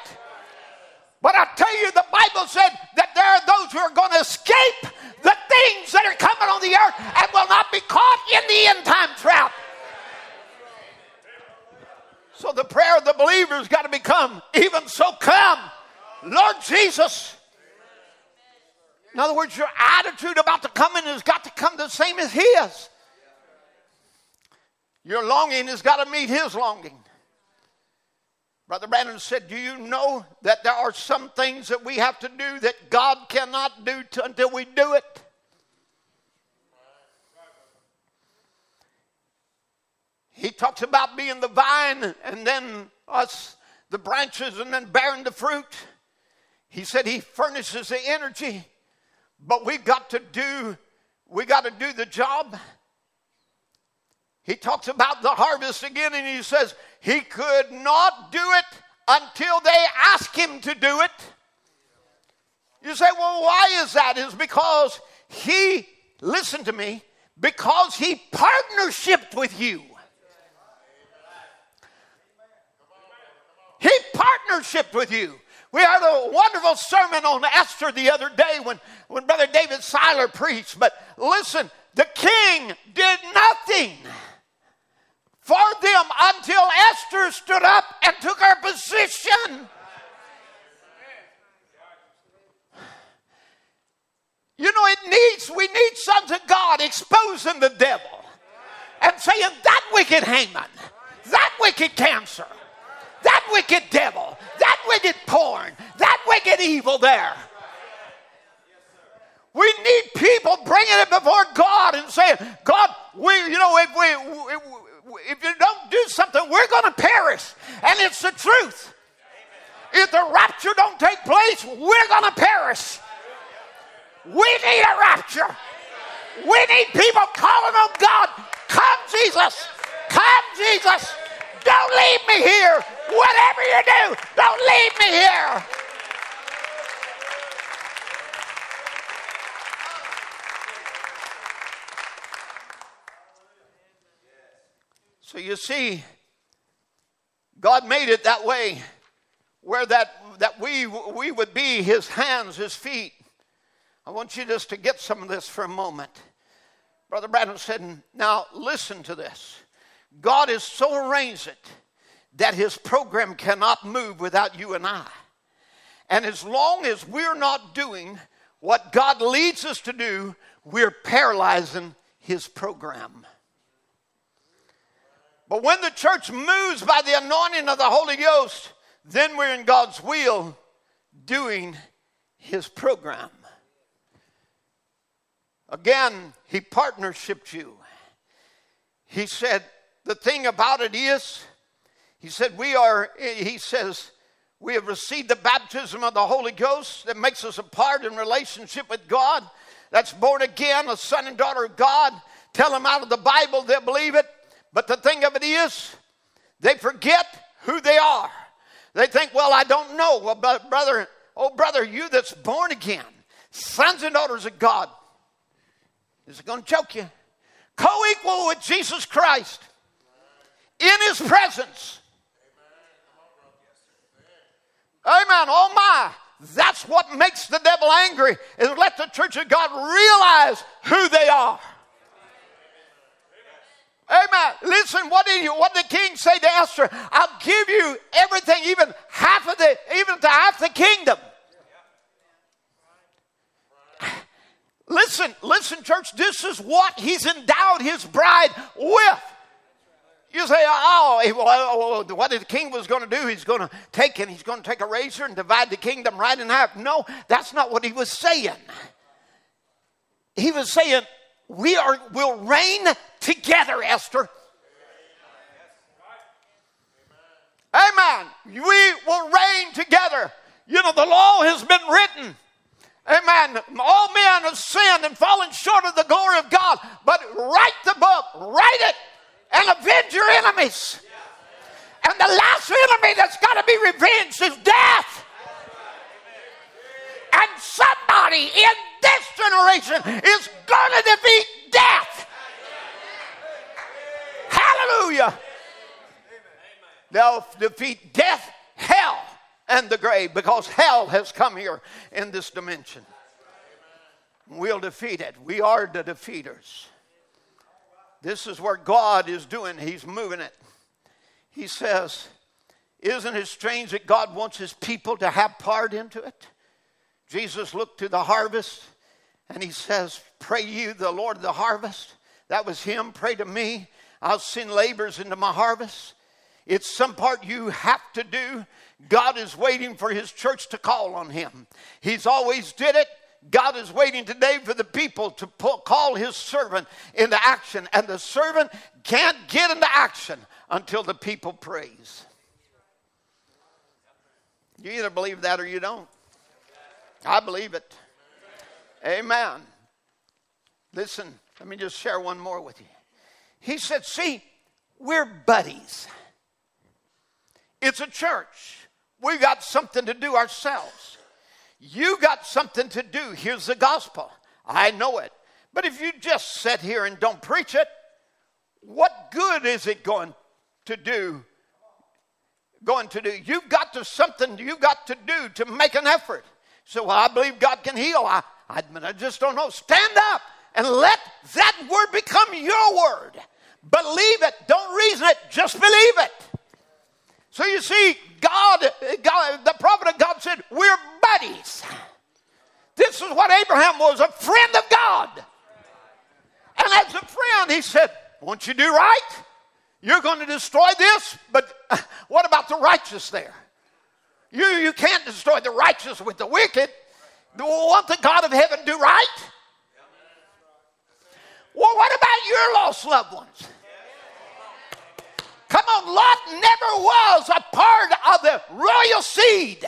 But I tell you, the Bible said that there are those who are going to escape the things that are coming on the earth and will not be caught in the end time trap. So the prayer of the believer has got to become, even so come, Lord Jesus. In other words, your attitude about the coming has got to come the same as His. Your longing has got to meet His longing. Brother Branham said, Do you know that there are some things that we have to do that God cannot do to, until we do it? He talks about being the vine and then us, the branches, and then bearing the fruit. He said he furnishes the energy, but we've got to do, we got to do the job. He talks about the harvest again and he says he could not do it until they asked him to do it. You say, well, why is that?" Is because he, listen to me, because he partnershiped with you. He partnershiped with you. We had a wonderful sermon on Esther the other day when, when Brother David Seiler preached. But listen, the king did nothing for them until Esther stood up and took her position. You know, it needs, we need sons of God exposing the devil and saying, that wicked Haman, that wicked cancer, that wicked devil, that wicked porn, that wicked evil there. We need people bringing it before God and saying, God, we, you know, if we, if you don't do something, we're going to perish. And it's the truth. If the rapture don't take place, we're going to perish. We need a rapture. We need people calling on God. Come, Jesus. Come, Jesus. Don't leave me here. Whatever you do, don't leave me here. So you see, God made it that way where that, that we, we would be his hands, his feet. I want you just to get some of this for a moment. Brother Branham said, Now listen to this. God has so arranged it that his program cannot move without you and I. And as long as we're not doing what God leads us to do, we're paralyzing his program. But when the church moves by the anointing of the Holy Ghost, then we're in God's will doing his program. Again, he partnershiped you. He said, the thing about it is, he said, we are, he says, we have received the baptism of the Holy Ghost that makes us a part in relationship with God. That's born again, a son and daughter of God. Tell them out of the Bible, they'll believe it. But the thing of it is, they forget who they are. They think, well, I don't know. Well, brother, oh, brother, you that's born again, sons and daughters of God, is it going to choke you? Co equal with Jesus Christ in his presence. Amen. Oh my. That's what makes the devil angry is let the church of God realize who they are. Amen. Listen, what did you what did the king say to Esther? I'll give you everything, even half of the, even to half the kingdom. Listen, listen, church, this is what he's endowed his bride with. You say, oh, oh, oh what the king was going to do? He's going to take and he's going to take a razor and divide the kingdom right in half. No, that's not what he was saying. He was saying, we are will reign together, Esther. Amen. We will reign together. You know, the law has been written. Amen. All men have sinned and fallen short of the glory of God. But write the book, write it, and avenge your enemies. And the last enemy that's got to be revenged is death. And somebody in this generation is going to defeat death. Hallelujah. They'll defeat death, hell, and the grave because hell has come here in this dimension. We'll defeat it. We are the defeaters. This is where God is doing, He's moving it. He says, Isn't it strange that God wants His people to have part into it? Jesus looked to the harvest and He says, Pray you, the Lord of the harvest. That was Him. Pray to me. I'll send laborers into my harvest. It's some part you have to do. God is waiting for his church to call on him. He's always did it. God is waiting today for the people to pull, call his servant into action. And the servant can't get into action until the people praise. You either believe that or you don't. I believe it. Amen. Listen, let me just share one more with you. He said, See, we're buddies. It's a church. We've got something to do ourselves. You got something to do. Here's the gospel. I know it. But if you just sit here and don't preach it, what good is it going to do? Going to do? You've got to something you've got to do to make an effort. So well, I believe God can heal. I, I, I just don't know. Stand up and let that word become your word. Believe it. Don't reason it. Just believe it. So you see, God, God, the prophet of God said, We're buddies. This is what Abraham was a friend of God. And as a friend, he said, Won't you do right? You're going to destroy this, but what about the righteous there? You, you can't destroy the righteous with the wicked. Won't the God of heaven do right? Well, what about your lost loved ones? Come on, Lot never was a part of the royal seed,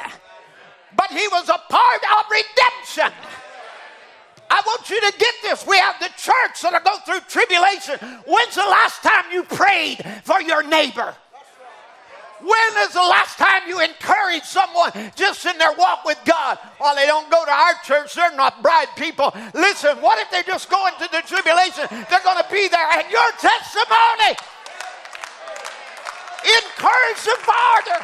but he was a part of redemption. I want you to get this. We have the church that are going through tribulation. When's the last time you prayed for your neighbor? When is the last time you encouraged someone just in their walk with God? Well, they don't go to our church, they're not bride people. Listen, what if they're just going to the tribulation? They're going to be there, and your testimony encourage them farther.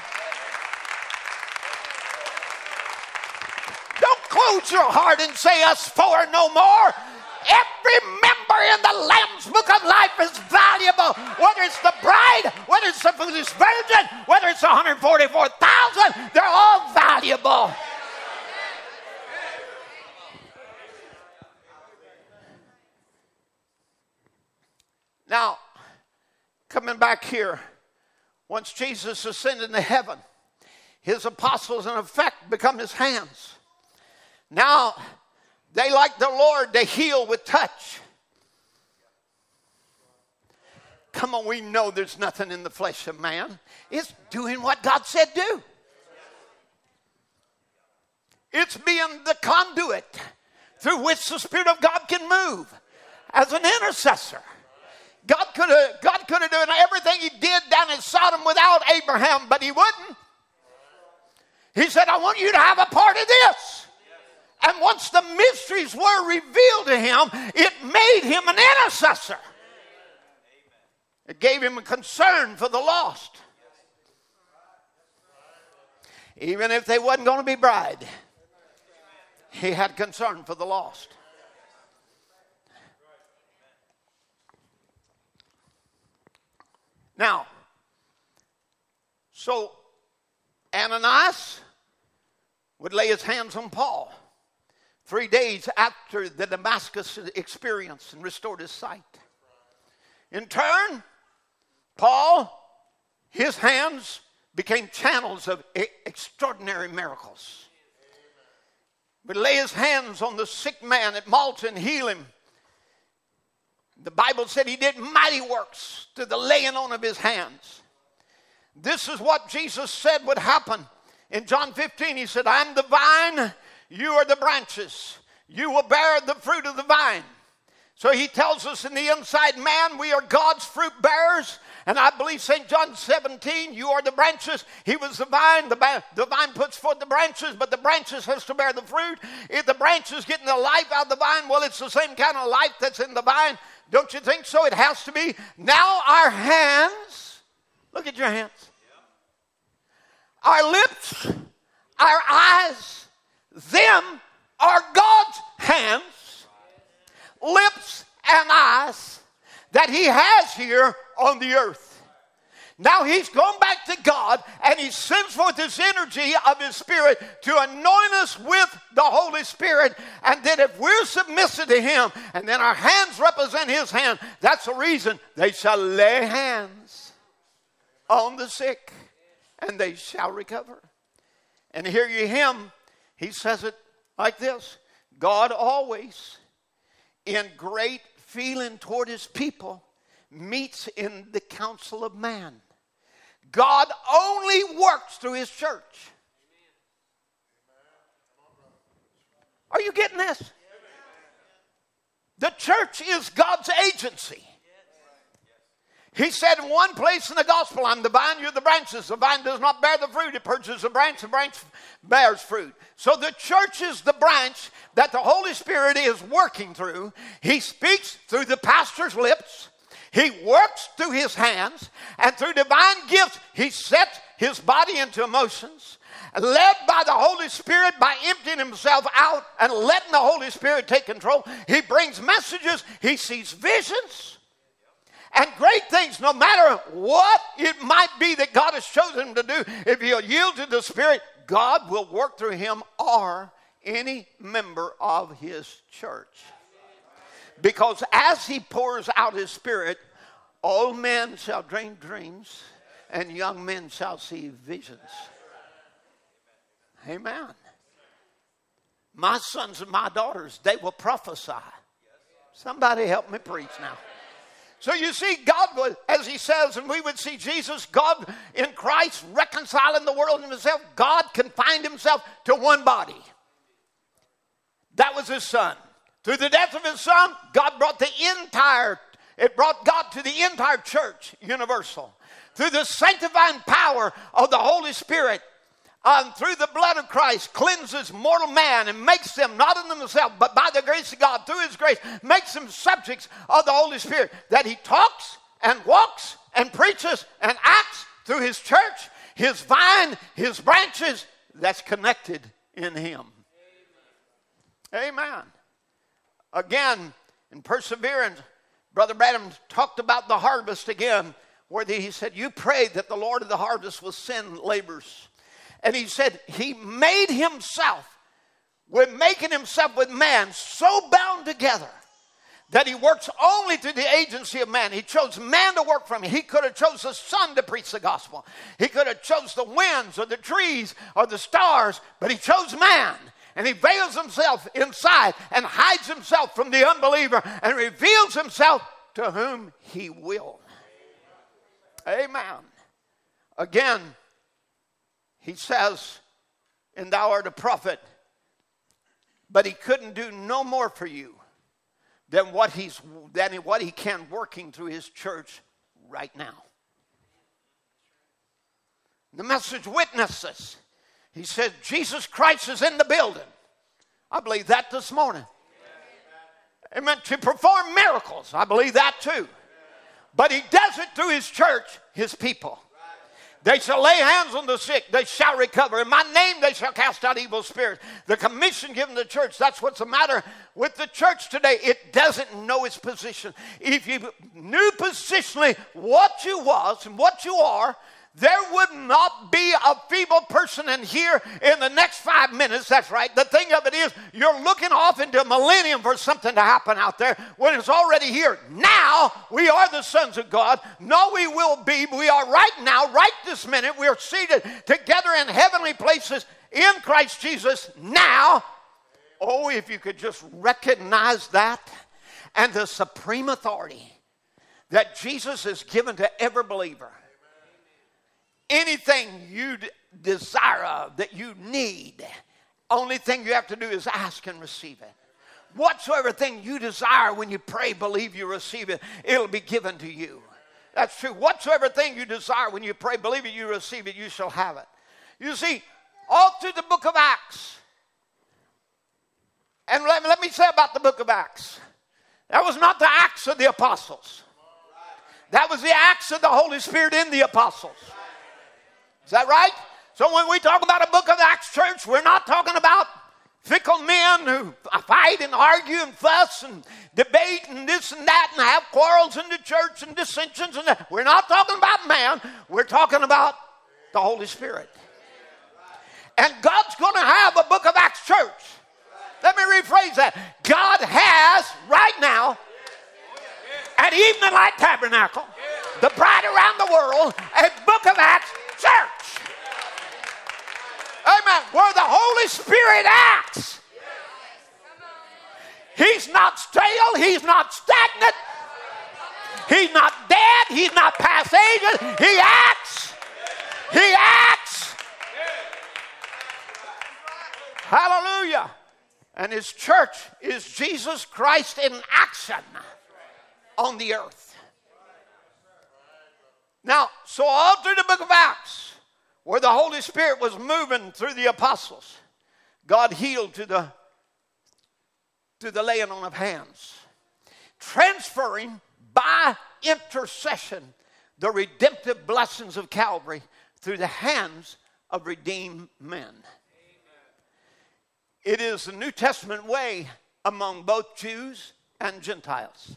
Don't close your heart and say us four no more. Every member in the Lamb's Book of Life is valuable. Whether it's the bride, whether it's the foolish virgin, whether it's 144,000, they're all valuable. Now, coming back here, once Jesus ascended into heaven, his apostles, in effect, become his hands. Now, they, like the Lord, they heal with touch. Come on, we know there's nothing in the flesh of man. It's doing what God said do. It's being the conduit through which the Spirit of God can move as an intercessor. God could have God could have done everything he did down in Sodom without Abraham, but he wouldn't. He said, I want you to have a part of this. And once the mysteries were revealed to him, it made him an intercessor. It gave him a concern for the lost. Even if they wasn't going to be bride, he had concern for the lost. Now, so Ananias would lay his hands on Paul three days after the Damascus experience and restored his sight. In turn, Paul, his hands became channels of extraordinary miracles. Would lay his hands on the sick man at Malta and heal him. The Bible said he did mighty works to the laying on of his hands. This is what Jesus said would happen. In John 15, he said, I'm the vine, you are the branches. You will bear the fruit of the vine. So he tells us in the inside man, we are God's fruit bearers. And I believe St. John 17, you are the branches. He was the vine. The, the vine puts forth the branches, but the branches has to bear the fruit. If the branches getting the life out of the vine, well, it's the same kind of life that's in the vine. Don't you think so? It has to be. Now our hands, look at your hands. Our lips, our eyes, them are God's hands, lips, and eyes that He has here on the earth. Now he's gone back to God and he sends forth this energy of his spirit to anoint us with the Holy Spirit. And then if we're submissive to him and then our hands represent his hand, that's the reason they shall lay hands on the sick and they shall recover. And here you him, he says it like this God always, in great feeling toward his people, meets in the council of man. God only works through his church. Are you getting this? The church is God's agency. He said in one place in the gospel, I'm the vine, you're the branches. The vine does not bear the fruit, it purges the branch, the branch bears fruit. So the church is the branch that the Holy Spirit is working through. He speaks through the pastor's lips, he works through his hands, and through divine gifts, he sets his body into emotions. Led by the Holy Spirit, by emptying himself out and letting the Holy Spirit take control, he brings messages, he sees visions and great things, no matter what it might be that God has chosen him to do. If he'll yield to the Spirit, God will work through him or any member of his church. Because as he pours out his Spirit, old men shall dream dreams, and young men shall see visions. Amen. My sons and my daughters, they will prophesy. Somebody help me preach now. So you see, God as he says, and we would see Jesus, God in Christ reconciling the world in himself, God confined himself to one body. That was his son. Through the death of his son, God brought the entire, it brought God to the entire church, universal. Through the sanctifying power of the Holy Spirit, um, through the blood of Christ, cleanses mortal man and makes them, not in themselves, but by the grace of God, through his grace, makes them subjects of the Holy Spirit. That he talks and walks and preaches and acts through his church, his vine, his branches, that's connected in him. Amen. Amen. Again, in perseverance, Brother Branham talked about the harvest again, where he said, You pray that the Lord of the harvest will send laborers and he said, He made himself, with making himself with man so bound together that he works only through the agency of man. He chose man to work for him. He could have chose the sun to preach the gospel. He could have chose the winds or the trees or the stars, but he chose man. And he veils himself inside and hides himself from the unbeliever and reveals himself to whom he will. Amen. Again, he says, and thou art a prophet. But he couldn't do no more for you than what he's than what he can working through his church right now. The message witnesses. He said, Jesus Christ is in the building. I believe that this morning. Amen. To perform miracles. I believe that too. But he does it through his church, his people. They shall lay hands on the sick, they shall recover. In my name, they shall cast out evil spirits. The commission given the church, that's what's the matter with the church today. It doesn't know its position. If you knew positionally what you was and what you are, there would not be a feeble person in here in the next five minutes. That's right. The thing of it is, you're looking off into a millennium for something to happen out there when it's already here. Now, we are the sons of God. No, we will be. We are right now, right this minute. We are seated together in heavenly places in Christ Jesus now. Oh, if you could just recognize that and the supreme authority that Jesus has given to every believer anything you desire of that you need, only thing you have to do is ask and receive it. Whatsoever thing you desire when you pray, believe you receive it, it'll be given to you. That's true. Whatsoever thing you desire when you pray, believe it, you receive it, you shall have it. You see, all through the book of Acts, and let, let me say about the book of Acts that was not the Acts of the apostles, that was the Acts of the Holy Spirit in the apostles. Is that right? So when we talk about a book of Acts church, we're not talking about fickle men who fight and argue and fuss and debate and this and that and have quarrels in the church and dissensions and that. We're not talking about man. We're talking about the Holy Spirit. And God's going to have a book of Acts church. Let me rephrase that. God has right now at Evening Light Tabernacle, the bride around the world, a book of Acts church. Amen. Where the Holy Spirit acts. He's not stale. He's not stagnant. He's not dead. He's not past ages. He acts. He acts. Hallelujah. And his church is Jesus Christ in action on the earth. Now, so all through the book of Acts, where the Holy Spirit was moving through the apostles, God healed to the to the laying on of hands, transferring by intercession the redemptive blessings of Calvary through the hands of redeemed men. It is the New Testament way among both Jews and Gentiles.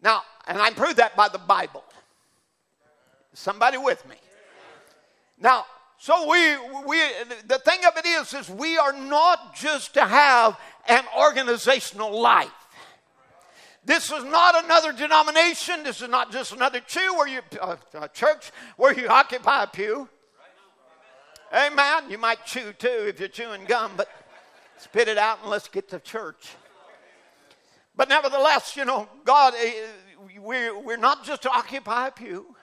Now, and I prove that by the Bible. Somebody with me? Now, so we, we the thing of it is, is we are not just to have an organizational life. This is not another denomination. This is not just another pew where you uh, church where you occupy a pew. Amen. You might chew too if you're chewing gum, but spit it out and let's get to church. But nevertheless, you know, God, eh, we're, we're not just to occupy a pew,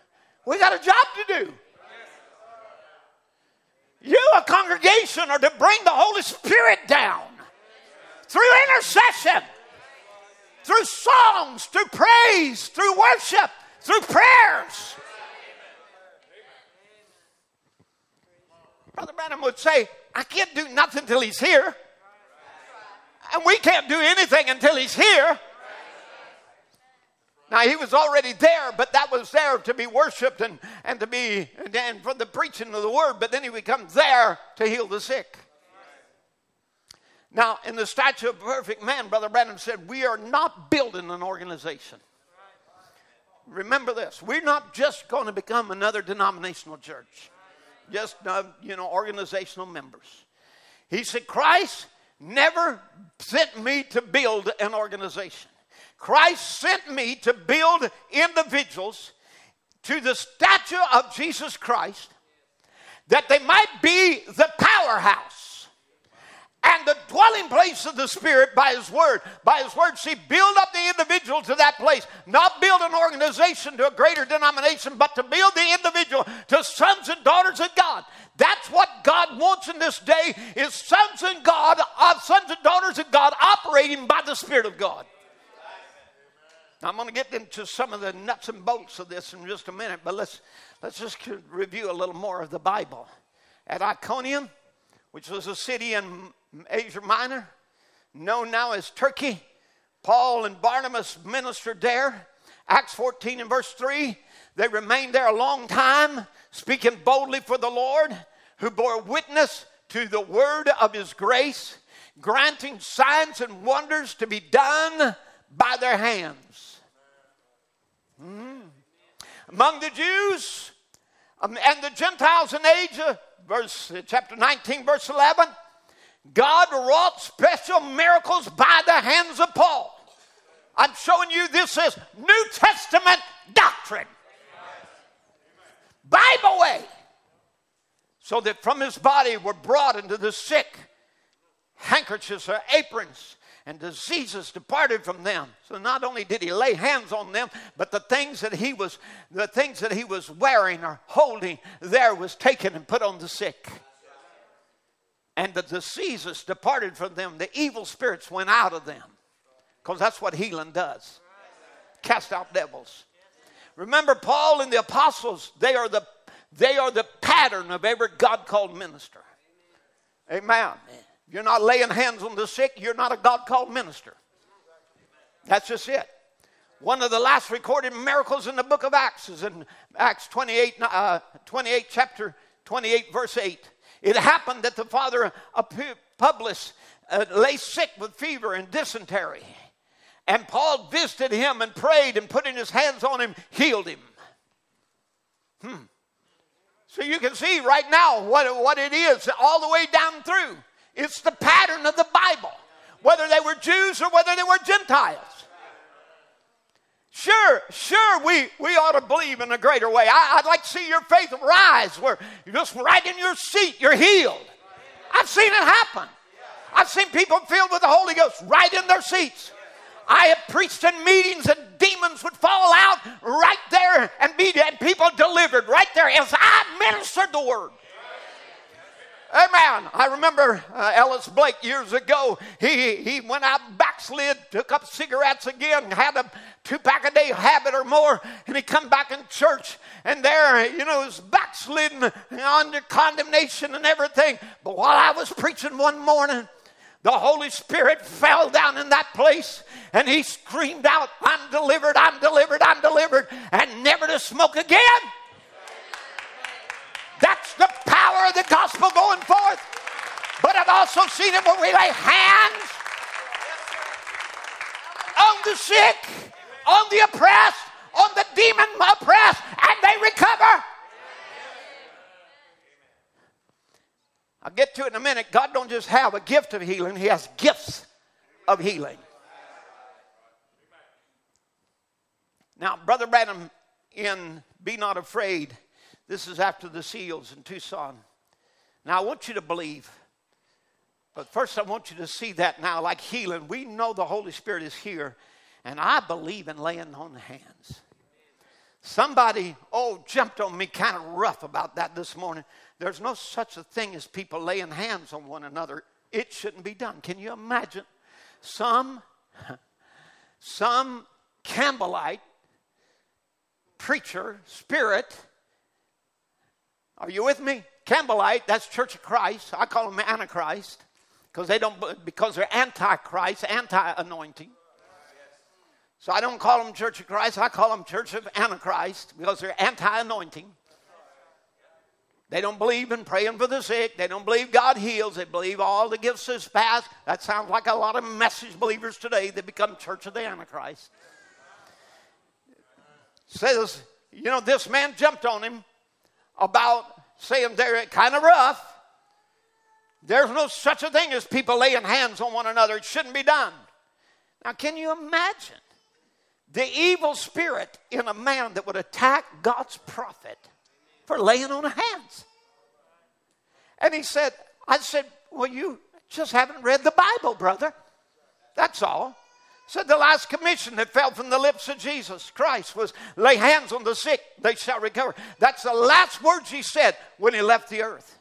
we got a job to do. You, a congregation, are to bring the Holy Spirit down through intercession, through songs, through praise, through worship, through prayers. Brother Branham would say, I can't do nothing until he's here. And we can't do anything until he's here. Now he was already there, but that was there to be worshipped and, and to be and for the preaching of the word, but then he becomes there to heal the sick. Now, in the stature of perfect man, Brother Branham said, we are not building an organization. Remember this: we're not just going to become another denominational church, just uh, you know organizational members. He said, Christ never sent me to build an organization. Christ sent me to build individuals to the stature of Jesus Christ that they might be the powerhouse and the dwelling place of the Spirit by His Word. By His Word, see, build up the individual to that place. Not build an organization to a greater denomination, but to build the individual to sons and daughters of God. That's what God wants in this day is sons and God, uh, sons and daughters of God operating by the Spirit of God. Now, I'm going to get into some of the nuts and bolts of this in just a minute, but let's, let's just review a little more of the Bible. At Iconium, which was a city in Asia Minor, known now as Turkey, Paul and Barnabas ministered there. Acts 14 and verse 3, they remained there a long time, speaking boldly for the Lord, who bore witness to the word of his grace, granting signs and wonders to be done by their hands. Mm. Among the Jews um, and the Gentiles in Asia, verse uh, chapter 19, verse 11, God wrought special miracles by the hands of Paul. I'm showing you this is New Testament doctrine. Bible way. So that from his body were brought into the sick handkerchiefs or aprons and diseases departed from them. So not only did he lay hands on them, but the things that he was the things that he was wearing or holding there was taken and put on the sick. And the diseases departed from them. The evil spirits went out of them. Because that's what healing does. Cast out devils. Remember Paul and the apostles, they are the they are the pattern of every God called minister. Amen you're not laying hands on the sick, you're not a God called minister. That's just it. One of the last recorded miracles in the book of Acts is in Acts 28, uh, 28 chapter 28, verse 8. It happened that the father of Publius uh, lay sick with fever and dysentery. And Paul visited him and prayed and putting his hands on him, healed him. Hmm. So you can see right now what, what it is all the way down through. It's the pattern of the Bible, whether they were Jews or whether they were Gentiles. Sure, sure, we, we ought to believe in a greater way. I, would like to see your faith rise where you're just right in your seat, you're healed. I've seen it happen. I've seen people filled with the Holy Ghost right in their seats. I have preached in meetings and demons would fall out right there and be and people delivered right there as I ministered the word. Amen. I remember uh, Ellis Blake years ago. He, he went out backslid, took up cigarettes again, had a two pack a day habit or more, and he come back in church, and there, you know, was backslidden under condemnation and everything. But while I was preaching one morning, the Holy Spirit fell down in that place and he screamed out, I'm delivered, I'm delivered, I'm delivered, and never to smoke again. That's the power of the gospel going forth. But I've also seen it when we lay hands on the sick, on the oppressed, on the demon oppressed, and they recover. I'll get to it in a minute. God don't just have a gift of healing, He has gifts of healing. Now, Brother Branham in Be Not Afraid this is after the seals in Tucson. Now, I want you to believe. But first, I want you to see that now, like healing. We know the Holy Spirit is here, and I believe in laying on hands. Somebody, oh, jumped on me kind of rough about that this morning. There's no such a thing as people laying hands on one another. It shouldn't be done. Can you imagine? Some, some Campbellite preacher, spirit, are you with me? Campbellite, that's Church of Christ. I call them Antichrist because they don't because they're antichrist, anti-anointing. So I don't call them Church of Christ, I call them Church of Antichrist because they're anti anointing. They don't believe in praying for the sick. They don't believe God heals. They believe all the gifts is passed. That sounds like a lot of message believers today. They become Church of the Antichrist. Says, you know, this man jumped on him about saying they're kind of rough. There's no such a thing as people laying hands on one another. It shouldn't be done. Now, can you imagine the evil spirit in a man that would attack God's prophet for laying on hands. And he said, I said, Well, you just haven't read the Bible, brother. That's all. Said the last commission that fell from the lips of Jesus Christ was lay hands on the sick, they shall recover. That's the last words he said when he left the earth.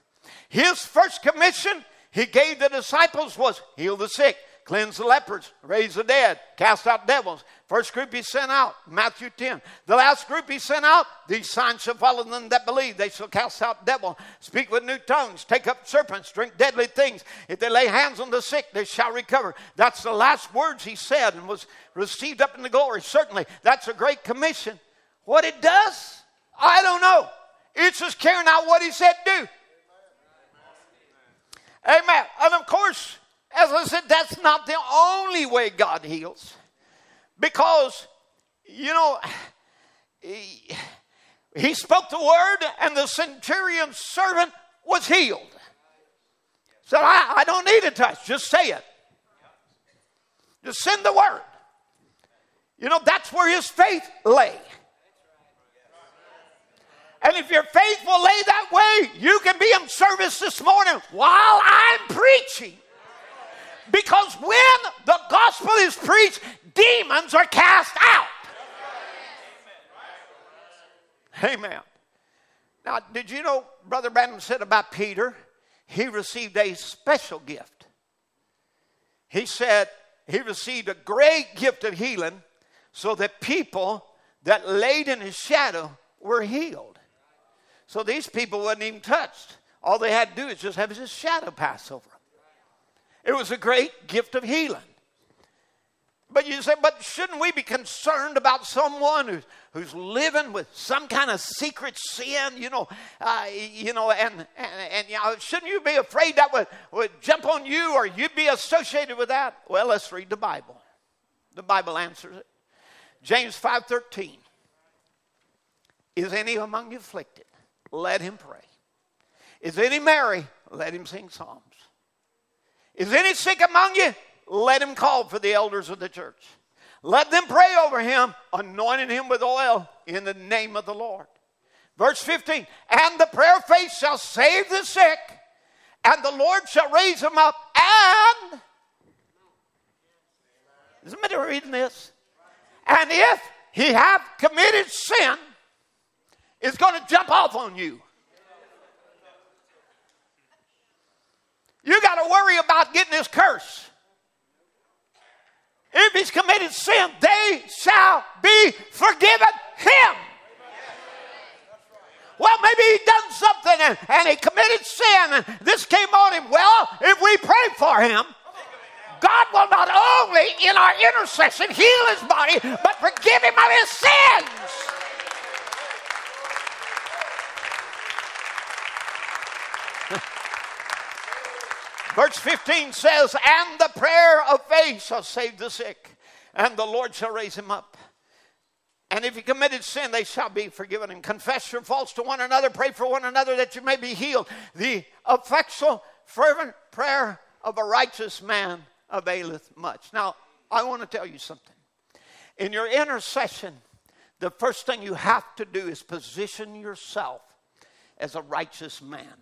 His first commission he gave the disciples was heal the sick, cleanse the lepers, raise the dead, cast out devils. First group he sent out, Matthew 10. The last group he sent out, these signs shall follow them that believe. They shall cast out devils, speak with new tongues, take up serpents, drink deadly things. If they lay hands on the sick, they shall recover. That's the last words he said and was received up in the glory. Certainly, that's a great commission. What it does, I don't know. It's just carrying out what he said do. Amen. And of course, as I said, that's not the only way God heals. Because, you know, he, he spoke the word and the centurion's servant was healed. Said, I, I don't need a touch, just say it. Just send the word. You know, that's where his faith lay. And if your faith will lay that way, you can be in service this morning while I'm preaching. Because when the gospel is preached, demons are cast out. Amen. Now, did you know Brother Branham said about Peter? He received a special gift. He said he received a great gift of healing so that people that laid in his shadow were healed. So these people wasn't even touched. All they had to do is just have his shadow pass over. It was a great gift of healing. But you say, but shouldn't we be concerned about someone who's, who's living with some kind of secret sin, you know, uh, you know, and, and, and you know, shouldn't you be afraid that would, would jump on you or you'd be associated with that? Well, let's read the Bible. The Bible answers it. James 5.13. Is any among you afflicted? Let him pray. Is any merry? Let him sing psalms. Is any sick among you? Let him call for the elders of the church. Let them pray over him, anointing him with oil in the name of the Lord. Verse 15, and the prayer of faith shall save the sick, and the Lord shall raise him up. And, is somebody reading this? And if he have committed sin, it's going to jump off on you. You got to worry about getting this curse. If he's committed sin, they shall be forgiven him. Well, maybe he done something and, and he committed sin and this came on him. Well, if we pray for him, God will not only in our intercession heal his body, but forgive him of his sins. Verse 15 says, And the prayer of faith shall save the sick, and the Lord shall raise him up. And if he committed sin, they shall be forgiven. And confess your faults to one another, pray for one another that you may be healed. The effectual, fervent prayer of a righteous man availeth much. Now, I want to tell you something. In your intercession, the first thing you have to do is position yourself as a righteous man.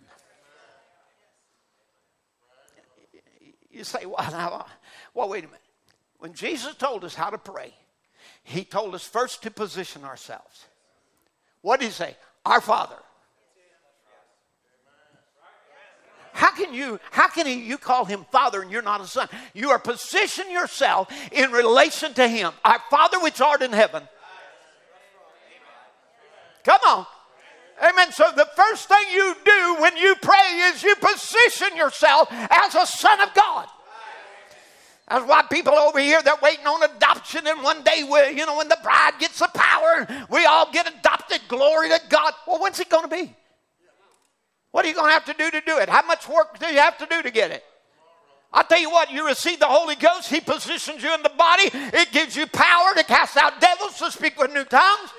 You say, well, now, uh, well, wait a minute. When Jesus told us how to pray, he told us first to position ourselves. What did he say? Our Father. How can you, how can he, you call him father and you're not a son? You are position yourself in relation to him. Our Father which art in heaven. Come on. Amen. So the first thing you do when you pray is you position yourself as a son of God. That's why people over here they're waiting on adoption, and one day we, you know, when the bride gets the power, we all get adopted. Glory to God. Well, when's it going to be? What are you going to have to do to do it? How much work do you have to do to get it? I'll tell you what, you receive the Holy Ghost, He positions you in the body, it gives you power to cast out devils, to speak with new tongues.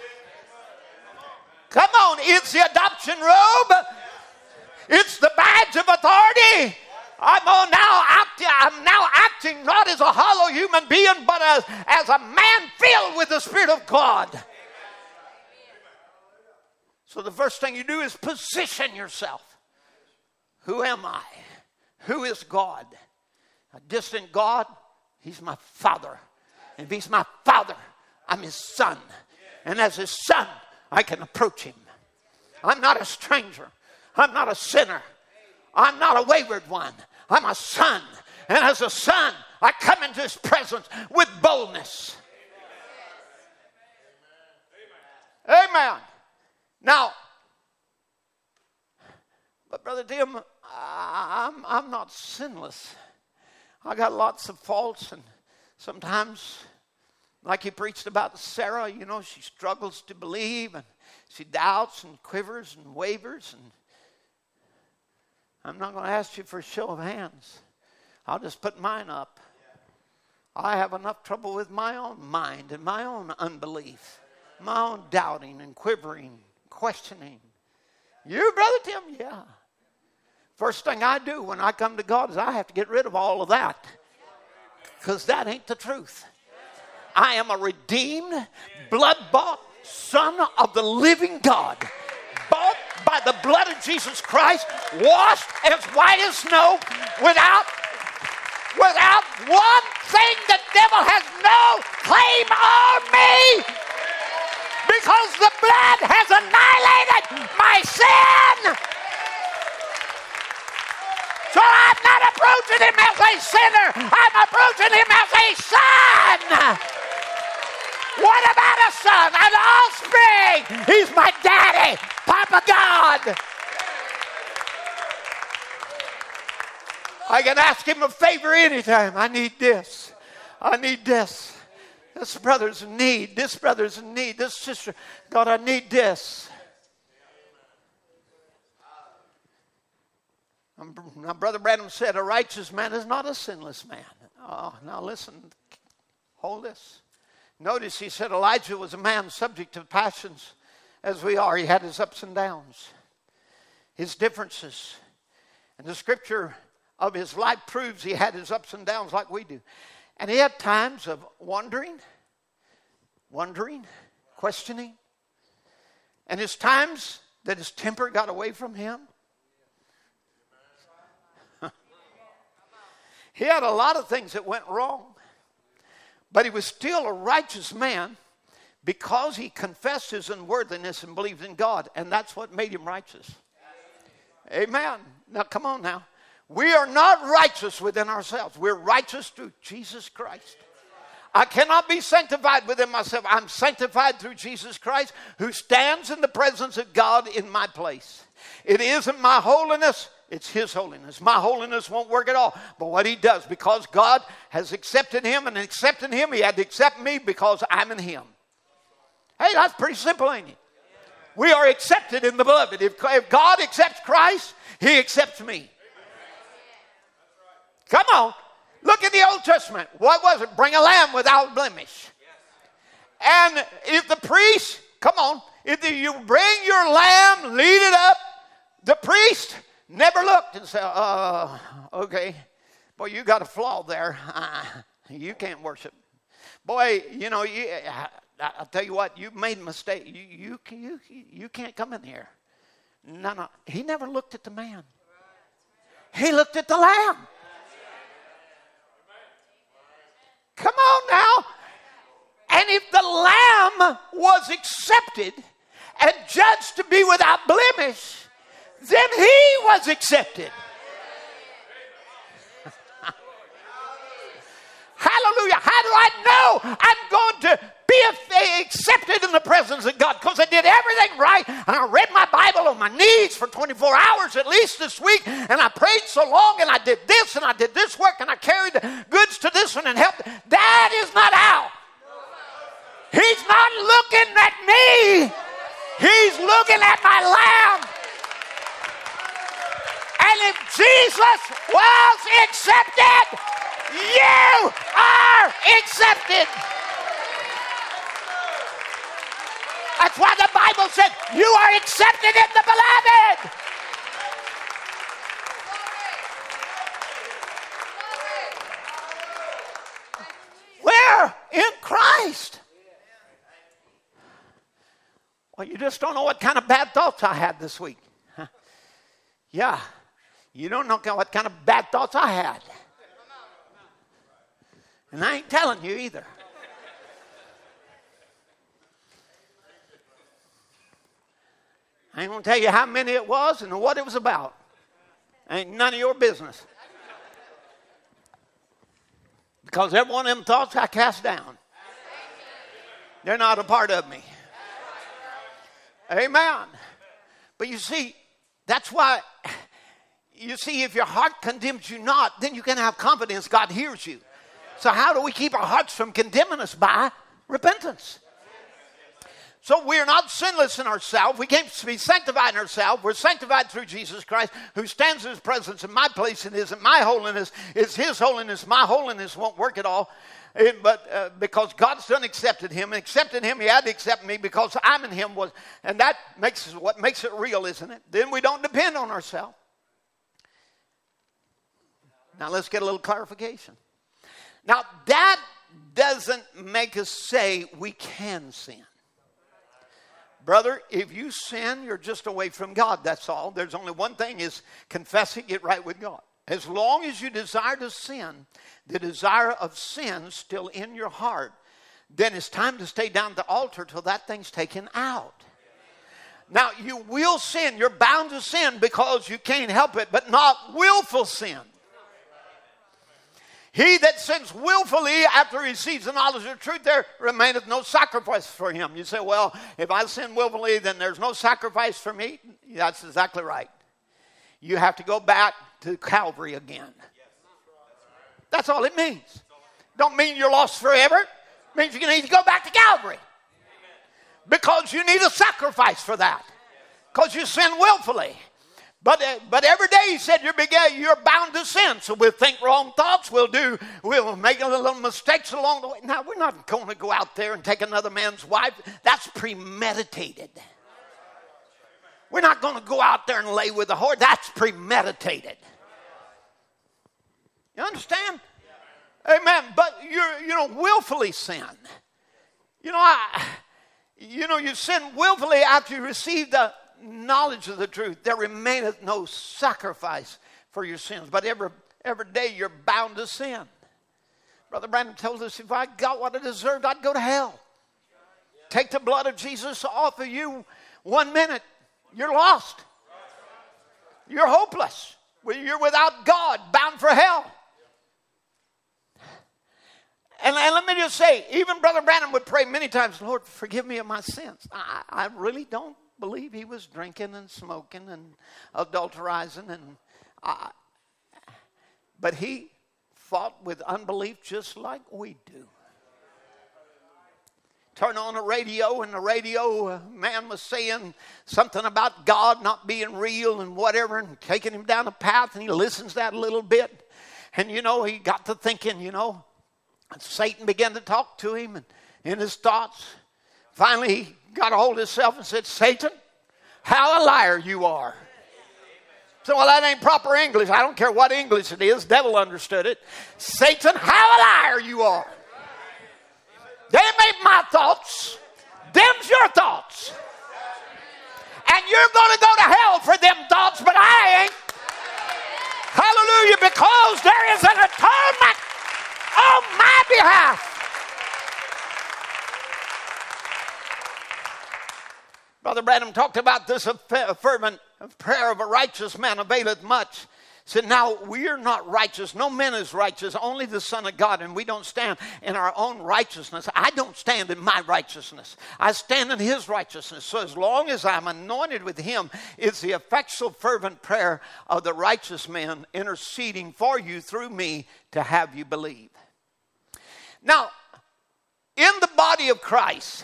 Come on, it's the adoption robe. It's the badge of authority. I'm now acting, I'm now acting not as a hollow human being, but as, as a man filled with the Spirit of God. So the first thing you do is position yourself. Who am I? Who is God? A distant God? He's my father. And if he's my father, I'm his son. And as his son, I can approach him. I'm not a stranger. I'm not a sinner. I'm not a wayward one. I'm a son. And as a son, I come into his presence with boldness. Amen. Now, but Brother Tim, I'm, I'm not sinless. I got lots of faults, and sometimes like he preached about Sarah, you know, she struggles to believe and she doubts and quivers and wavers. And I'm not going to ask you for a show of hands. I'll just put mine up. I have enough trouble with my own mind and my own unbelief, my own doubting and quivering, questioning. You, Brother Tim? Yeah. First thing I do when I come to God is I have to get rid of all of that because that ain't the truth. I am a redeemed, blood bought son of the living God, bought by the blood of Jesus Christ, washed as white as snow, without without one thing the devil has no claim on me because the blood has annihilated my sin. So I'm not approaching him as a sinner, I'm approaching him as a son. What about a son, an offspring? He's my daddy, Papa God. I can ask him a favor anytime. I need this. I need this. This brother's need. This brother's need. This sister, God, I need this. Um, now, Brother Branham said, a righteous man is not a sinless man. Oh, now listen, hold this. Notice he said Elijah was a man subject to passions as we are. He had his ups and downs, his differences. And the scripture of his life proves he had his ups and downs like we do. And he had times of wondering, wondering, questioning. And his times that his temper got away from him. he had a lot of things that went wrong. But he was still a righteous man because he confessed his unworthiness and believed in God. And that's what made him righteous. Amen. Now, come on now. We are not righteous within ourselves, we're righteous through Jesus Christ. I cannot be sanctified within myself. I'm sanctified through Jesus Christ who stands in the presence of God in my place. It isn't my holiness, it's His holiness. My holiness won't work at all. But what He does, because God has accepted Him and accepting Him, He had to accept me because I'm in Him. Hey, that's pretty simple, ain't it? We are accepted in the beloved. If, if God accepts Christ, He accepts me. Come on. Look at the Old Testament. What was it? Bring a lamb without blemish. And if the priest, come on, if you bring your lamb, lead it up, the priest Never looked and said, uh, okay, boy, you got a flaw there. Uh, you can't worship. Boy, you know, you, I, will tell you what, you made a mistake. You, you, you, you can't come in here. No, no. He never looked at the man, he looked at the lamb. Come on now. And if the lamb was accepted and judged to be without blemish, then he was accepted. Hallelujah. How do I know I'm going to be accepted in the presence of God? Because I did everything right and I read my Bible on my knees for 24 hours at least this week and I prayed so long and I did this and I did this work and I carried goods to this one and helped. That is not how. He's not looking at me. He's looking at my lamb. And if Jesus was accepted, you are accepted. That's why the Bible said, You are accepted in the beloved. Where? In Christ. Well, you just don't know what kind of bad thoughts I had this week. Yeah, you don't know what kind of bad thoughts I had. And I ain't telling you either. I ain't gonna tell you how many it was and what it was about. Ain't none of your business. Because every one of them thoughts I cast down. They're not a part of me. Amen. But you see, that's why, you see, if your heart condemns you not, then you can have confidence God hears you. So, how do we keep our hearts from condemning us? By repentance. So we're not sinless in ourselves. We can't be sanctified in ourselves. We're sanctified through Jesus Christ, who stands in His presence in my place and isn't my holiness. It's His holiness. My holiness won't work at all. It, but uh, because God's done accepted Him and accepted Him, He had to accept me because I'm in Him. Was and that makes what makes it real, isn't it? Then we don't depend on ourselves. Now let's get a little clarification. Now, that doesn't make us say we can sin. Brother, if you sin, you're just away from God. That's all. There's only one thing is confessing it right with God. As long as you desire to sin, the desire of sin still in your heart, then it's time to stay down the altar till that thing's taken out. Now, you will sin. You're bound to sin because you can't help it, but not willful sin. He that sins willfully after he receives the knowledge of the truth, there remaineth no sacrifice for him. You say, well, if I sin willfully, then there's no sacrifice for me. That's exactly right. You have to go back to Calvary again. That's all it means. Don't mean you're lost forever. It means you need to go back to Calvary. Because you need a sacrifice for that. Because you sin willfully. But, uh, but every day he said you're, you're bound to sin. So we'll think wrong thoughts. We'll do, we'll make a little mistakes along the way. Now, we're not going to go out there and take another man's wife. That's premeditated. We're not going to go out there and lay with a whore. That's premeditated. You understand? Amen. But you're, you know, willfully sin. You know, I, you know, you sin willfully after you receive the knowledge of the truth, there remaineth no sacrifice for your sins. But every, every day you're bound to sin. Brother Branham tells us if I got what I deserved, I'd go to hell. Take the blood of Jesus off of you one minute, you're lost. You're hopeless. You're without God, bound for hell. And, and, let me just say, even Brother Branham would pray many times, Lord, forgive me of my sins. I, I really don't believe he was drinking and smoking and adulterizing and uh, but he fought with unbelief just like we do. Turn on the radio and the radio uh, man was saying something about god not being real and whatever and taking him down a path and he listens that a little bit. And you know he got to thinking you know and satan began to talk to him and in his thoughts finally he got a hold of himself and said, Satan, how a liar you are. So, well, that ain't proper English. I don't care what English it is. Devil understood it. Satan, how a liar you are. They ain't my thoughts. Them's your thoughts. And you're going to go to hell for them thoughts, but I ain't. Hallelujah, because there is an atonement on my behalf. Brother Branham talked about this fervent prayer of a righteous man availeth much said, Now we're not righteous. No man is righteous, only the Son of God. And we don't stand in our own righteousness. I don't stand in my righteousness. I stand in His righteousness. So as long as I'm anointed with Him, it's the effectual, fervent prayer of the righteous man interceding for you through me to have you believe. Now, in the body of Christ,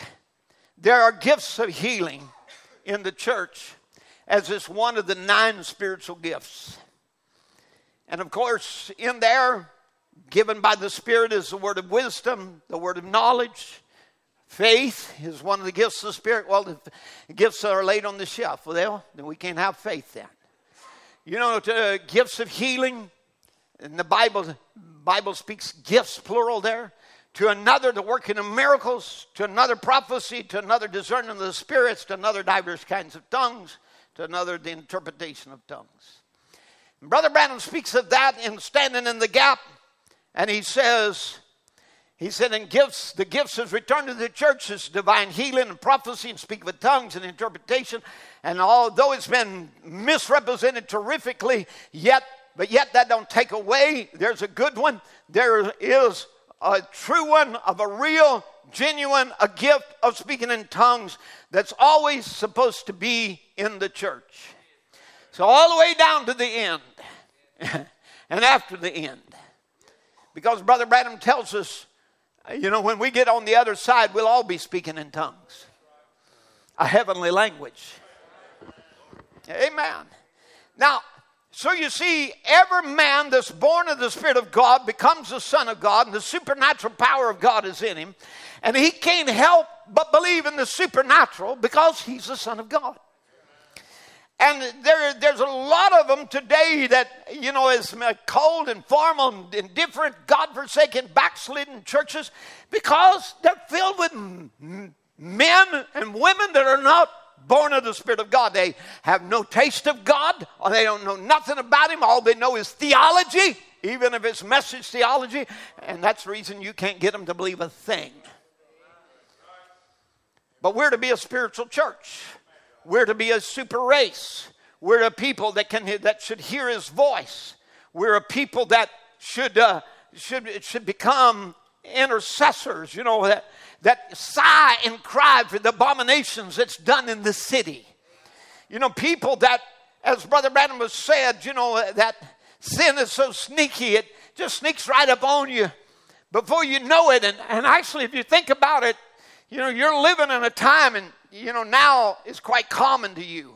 there are gifts of healing in the church as it's one of the nine spiritual gifts. And of course, in there, given by the Spirit, is the word of wisdom, the word of knowledge. Faith is one of the gifts of the Spirit. Well, the gifts are laid on the shelf, well, then we can't have faith then. You know, to, uh, gifts of healing, in the Bible, Bible speaks gifts, plural there. To another, the working of miracles. To another, prophecy. To another, discerning of the spirits. To another, diverse kinds of tongues. To another, the interpretation of tongues. Brother Branham speaks of that in standing in the gap, and he says, he said, in gifts, the gifts has returned to the church is divine healing and prophecy and speak with tongues and interpretation. And although it's been misrepresented terrifically, yet, but yet that don't take away. There's a good one. There is a true one of a real, genuine, a gift of speaking in tongues that's always supposed to be in the church. So, all the way down to the end, and after the end. Because Brother Branham tells us, you know, when we get on the other side, we'll all be speaking in tongues, a heavenly language. Amen. Now, so you see, every man that's born of the Spirit of God becomes the Son of God, and the supernatural power of God is in him. And he can't help but believe in the supernatural because he's the Son of God. And there, there's a lot of them today that, you know, is uh, cold and formal and different, God-forsaken, backslidden churches because they're filled with men and women that are not born of the Spirit of God. They have no taste of God, or they don't know nothing about Him. All they know is theology, even if it's message theology, and that's the reason you can't get them to believe a thing. But we're to be a spiritual church. We're to be a super race. We're a people that can that should hear His voice. We're a people that should uh, should should become intercessors. You know that that sigh and cry for the abominations that's done in the city. You know, people that, as Brother Branham has said, you know that sin is so sneaky it just sneaks right up on you before you know it. And, and actually, if you think about it, you know, you're living in a time and you know, now is quite common to you.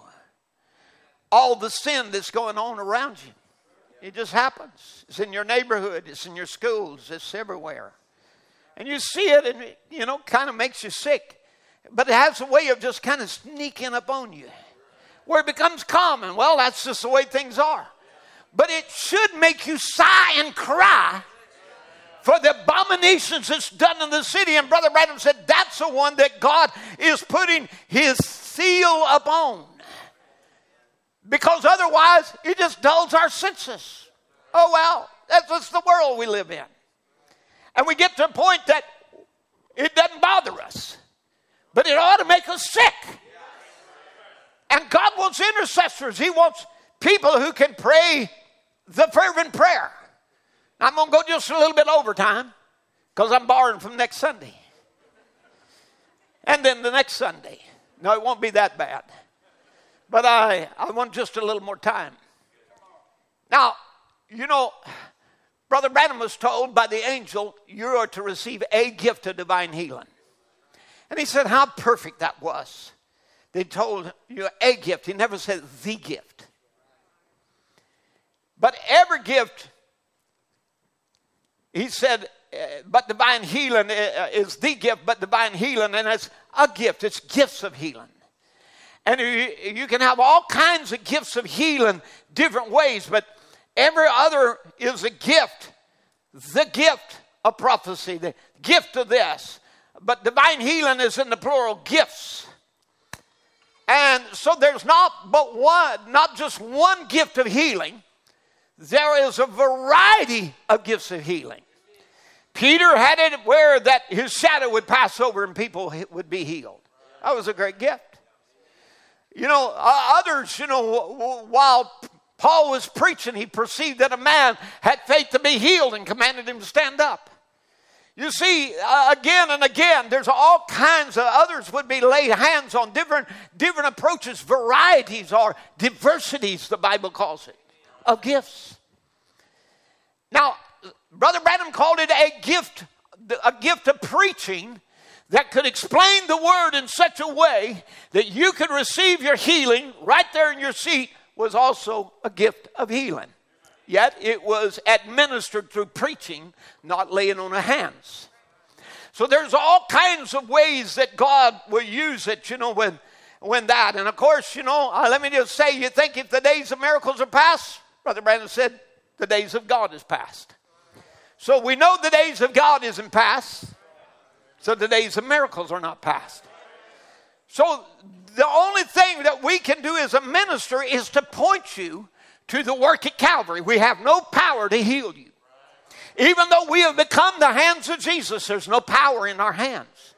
All the sin that's going on around you. It just happens. It's in your neighborhood, it's in your schools, it's everywhere. And you see it and it, you know, kind of makes you sick. But it has a way of just kind of sneaking up on you. Where it becomes common. Well, that's just the way things are. But it should make you sigh and cry for the abominations that's done in the city. And Brother Branham said that's the one that God is putting his seal upon. Because otherwise, it just dulls our senses. Oh, well, that's just the world we live in. And we get to a point that it doesn't bother us, but it ought to make us sick. And God wants intercessors, He wants people who can pray the fervent prayer. I'm going to go just a little bit overtime because I'm borrowing from next Sunday. And then the next Sunday. No, it won't be that bad. But I, I want just a little more time. Now, you know, Brother Branham was told by the angel, You are to receive a gift of divine healing. And he said how perfect that was. They told you a gift. He never said the gift. But every gift he said, uh, but divine healing uh, is the gift, but divine healing, and it's a gift. It's gifts of healing. And you can have all kinds of gifts of healing different ways, but every other is a gift. The gift of prophecy, the gift of this. But divine healing is in the plural gifts. And so there's not but one, not just one gift of healing, there is a variety of gifts of healing. Peter had it where that his shadow would pass over and people would be healed. That was a great gift. You know, others, you know, while Paul was preaching, he perceived that a man had faith to be healed and commanded him to stand up. You see, uh, again and again, there's all kinds of others would be laid hands on different, different approaches, varieties or diversities, the Bible calls it, of gifts. Now, Brother Branham called it a gift, a gift of preaching that could explain the word in such a way that you could receive your healing right there in your seat was also a gift of healing. Yet it was administered through preaching, not laying on of hands. So there's all kinds of ways that God will use it, you know, when, when that. And of course, you know, uh, let me just say, you think if the days of miracles are past, Brother Branham said, the days of God is past. So we know the days of God isn't past. So the days of miracles are not past. So the only thing that we can do as a minister is to point you to the work at Calvary. We have no power to heal you. Even though we have become the hands of Jesus, there's no power in our hands.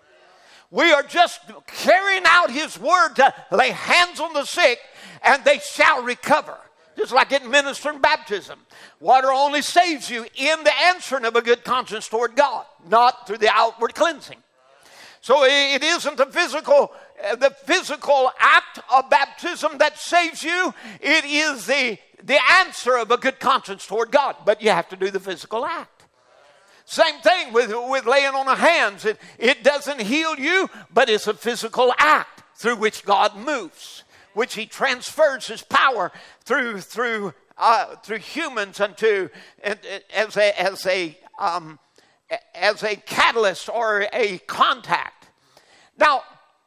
We are just carrying out His word to lay hands on the sick and they shall recover. Just like in ministering baptism. Water only saves you in the answering of a good conscience toward God, not through the outward cleansing. So it isn't the physical uh, the physical act of baptism that saves you. It is the, the answer of a good conscience toward God. But you have to do the physical act. Same thing with, with laying on of hands. It, it doesn't heal you, but it's a physical act through which God moves, which He transfers His power through through uh, through humans unto as a as a um, as a catalyst or a contact. Now,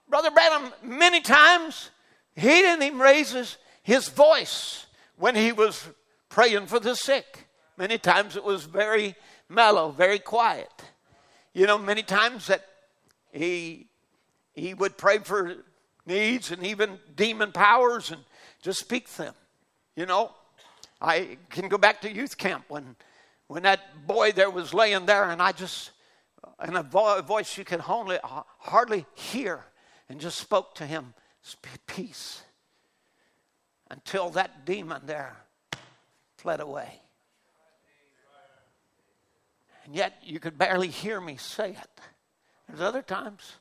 Brother Branham, many times he didn't even raise his, his voice when he was praying for the sick. Many times it was very mellow, very quiet. You know, many times that he he would pray for needs and even demon powers and just speak them. You know, I can go back to youth camp when when that boy there was laying there and I just in a voice you could hardly, uh, hardly hear and just spoke to him peace until that demon there fled away. And yet you could barely hear me say it. There's other times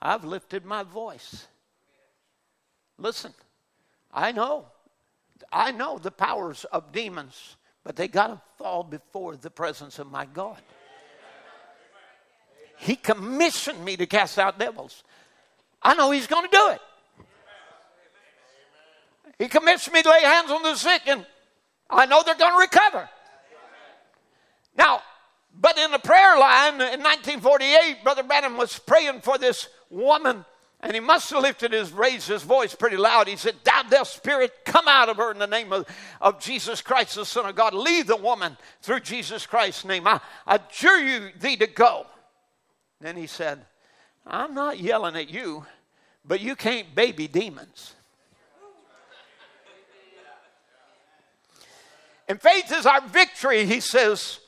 I've lifted my voice. Listen, I know, I know the powers of demons, but they got to fall before the presence of my God. He commissioned me to cast out devils. I know He's going to do it. He commits me to lay hands on the sick, and I know they're going to recover. Now, but in the prayer line in 1948, Brother Branham was praying for this woman, and he must have lifted his, raised his voice pretty loud. He said, Thou deaf spirit, come out of her in the name of, of Jesus Christ, the Son of God. Leave the woman through Jesus Christ's name. I adjure you thee to go. Then he said, I'm not yelling at you, but you can't baby demons. And faith is our victory, he says.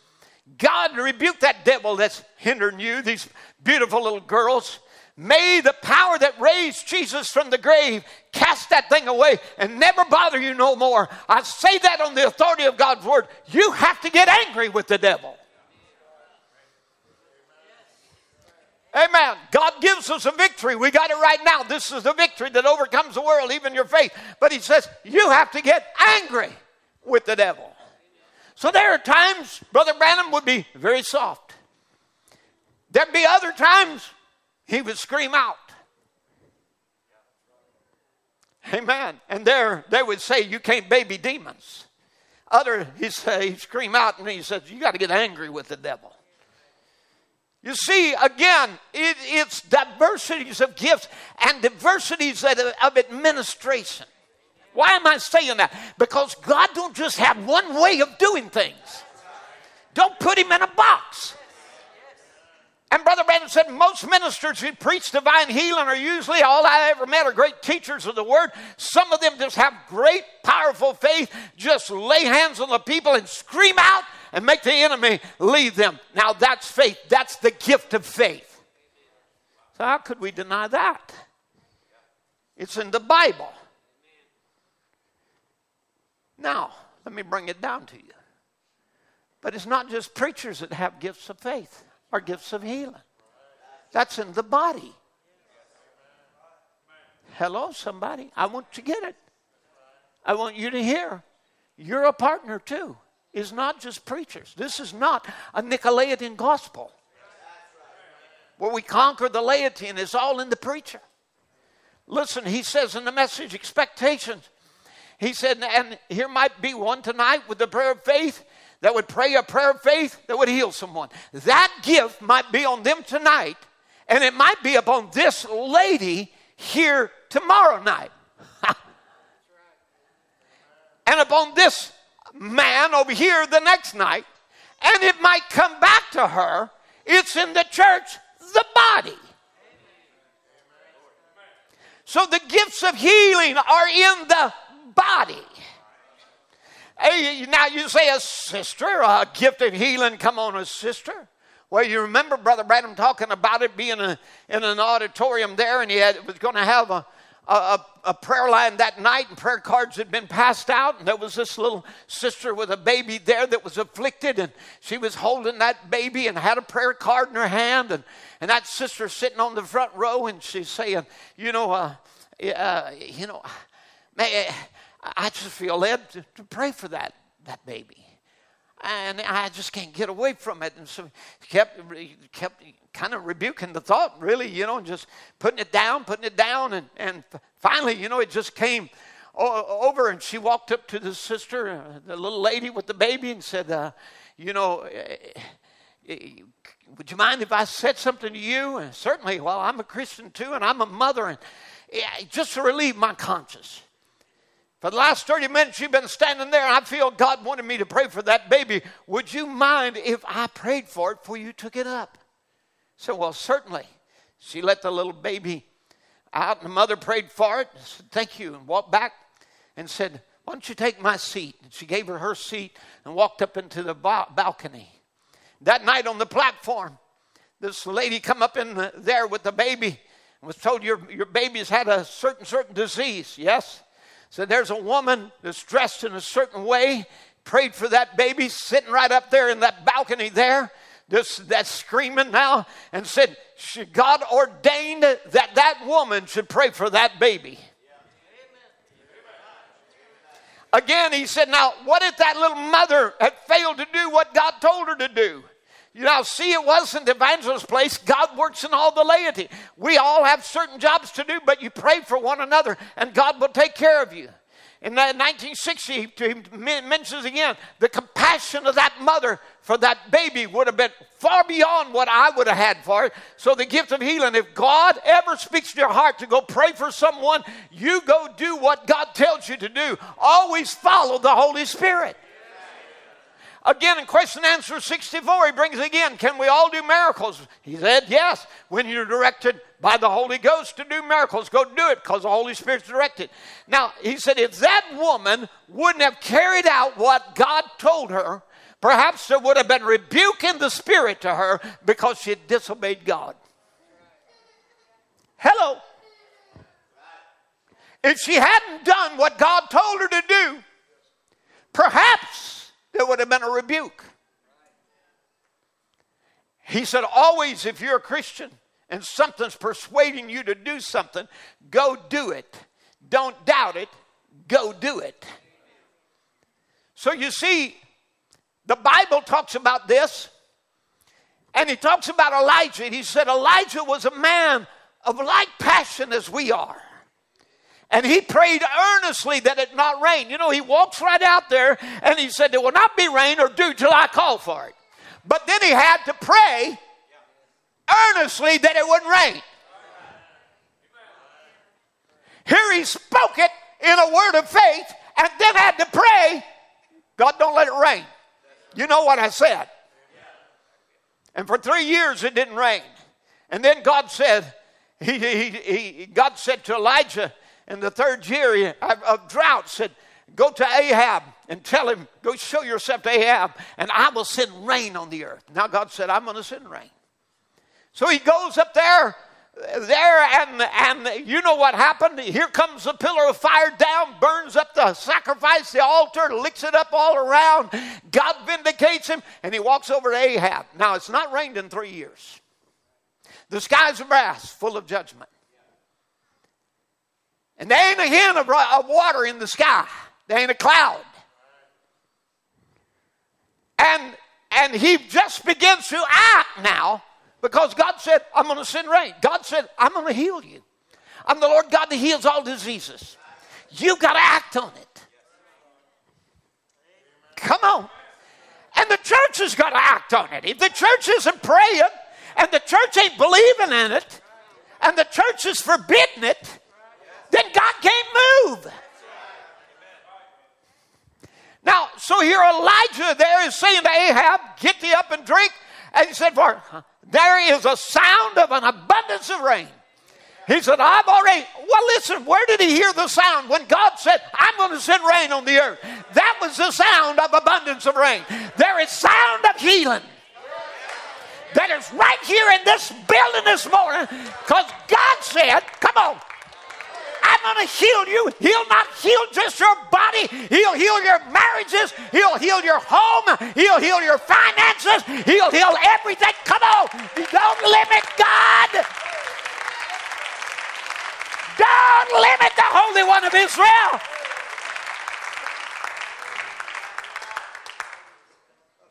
God rebuke that devil that's hindering you, these beautiful little girls. May the power that raised Jesus from the grave cast that thing away and never bother you no more. I say that on the authority of God's word. You have to get angry with the devil. Amen. God gives us a victory. We got it right now. This is the victory that overcomes the world, even your faith. But He says you have to get angry with the devil. So there are times Brother Branham would be very soft. There'd be other times he would scream out. Amen. And there they would say, You can't baby demons. Other, he say, he'd scream out and he says, You got to get angry with the devil. You see, again, it, it's diversities of gifts and diversities of administration. Why am I saying that? Because God don't just have one way of doing things. Don't put him in a box. And Brother Branham said most ministers who preach divine healing are usually all I ever met are great teachers of the word. Some of them just have great, powerful faith, just lay hands on the people and scream out and make the enemy leave them. Now that's faith. That's the gift of faith. So, how could we deny that? It's in the Bible. Now, let me bring it down to you. But it's not just preachers that have gifts of faith or gifts of healing, that's in the body. Hello, somebody. I want to get it. I want you to hear. You're a partner too. It's not just preachers. This is not a Nicolaitan gospel where we conquer the laity and it's all in the preacher. Listen, he says in the message, expectations. He said, and here might be one tonight with the prayer of faith that would pray a prayer of faith that would heal someone. That gift might be on them tonight, and it might be upon this lady here tomorrow night. and upon this man over here the next night, and it might come back to her. It's in the church, the body. So the gifts of healing are in the body. Hey, now you say a sister, a gift of healing come on a sister. Well, you remember Brother Branham talking about it being a, in an auditorium there, and he had, was going to have a, a, a, prayer line that night, and prayer cards had been passed out. And there was this little sister with a baby there that was afflicted, and she was holding that baby and had a prayer card in her hand. And, and that sister sitting on the front row, and she's saying, You know, uh, uh, you know, may, I just feel led to, to pray for that, that baby and I just can't get away from it. And so kept kept kind of rebuking the thought, really, you know, and just putting it down, putting it down, and and finally, you know, it just came over, and she walked up to the sister, uh, the little lady with the baby, and said, uh, "You know." Uh, uh, would you mind if I said something to you? And certainly, well, I'm a Christian too, and I'm a mother, and just to relieve my conscience. For the last 30 minutes, you've been standing there, I feel God wanted me to pray for that baby. Would you mind if I prayed for it before you took it up? So, well, certainly. She let the little baby out, and the mother prayed for it. and Said, Thank you, and walked back and said, Why don't you take my seat? And she gave her her seat and walked up into the balcony. That night on the platform, this lady come up in the, there with the baby and was told, Your, your baby's had a certain, certain disease. Yes? So there's a woman that's dressed in a certain way, prayed for that baby, sitting right up there in that balcony there, just that's screaming now, and said, God ordained that that woman should pray for that baby. Again, he said, Now, what if that little mother had failed to do what God told her to do? You know, see, it wasn't evangelist's place. God works in all the laity. We all have certain jobs to do, but you pray for one another, and God will take care of you. In 1960, he mentions again the compassion of that mother for that baby would have been far beyond what I would have had for it. So, the gift of healing, if God ever speaks to your heart to go pray for someone, you go do what God tells you to do. Always follow the Holy Spirit. Again, in question and answer 64, he brings again, can we all do miracles? He said, yes. When you're directed by the Holy Ghost to do miracles, go do it because the Holy Spirit's directed. Now, he said, if that woman wouldn't have carried out what God told her, perhaps there would have been rebuke in the Spirit to her because she had disobeyed God. Hello. If she hadn't done what God told her to do, perhaps there would have been a rebuke. He said, always, if you're a Christian and something's persuading you to do something, go do it. Don't doubt it, go do it. So you see, the Bible talks about this, and he talks about Elijah. He said, Elijah was a man of like passion as we are. And he prayed earnestly that it not rain. You know, he walks right out there and he said, There will not be rain or dew till I call for it. But then he had to pray earnestly that it wouldn't rain. Here he spoke it in a word of faith and then had to pray, God, don't let it rain. You know what I said. And for three years it didn't rain. And then God said, he, he, he, God said to Elijah, in the third year of drought said, Go to Ahab and tell him, Go show yourself to Ahab, and I will send rain on the earth. Now God said, I'm going to send rain. So he goes up there there and and you know what happened? Here comes the pillar of fire down burns up the sacrifice the altar licks it up all around. God vindicates him and he walks over to ahab. Now it's not rained in three years. The skies are brass full of judgment and there ain't a hint of, of water in the sky there ain't a cloud and and he just begins to act now because God said, I'm going to send rain. God said, I'm going to heal you. I'm the Lord God that heals all diseases. You've got to act on it. Come on. And the church has got to act on it. If the church isn't praying and the church ain't believing in it and the church is forbidding it, then God can't move. Now, so here Elijah there is saying to Ahab, Get thee up and drink. And he said, For there is a sound of an abundance of rain. He said, I've already, well, listen, where did he hear the sound? When God said, I'm going to send rain on the earth. That was the sound of abundance of rain. There is sound of healing that is right here in this building this morning because God said, come on, I'm going to heal you. He'll not heal just your body, He'll heal your marriages, He'll heal your home, He'll heal your finances, He'll heal everything. Come on, don't limit God. Don't limit the Holy One of Israel.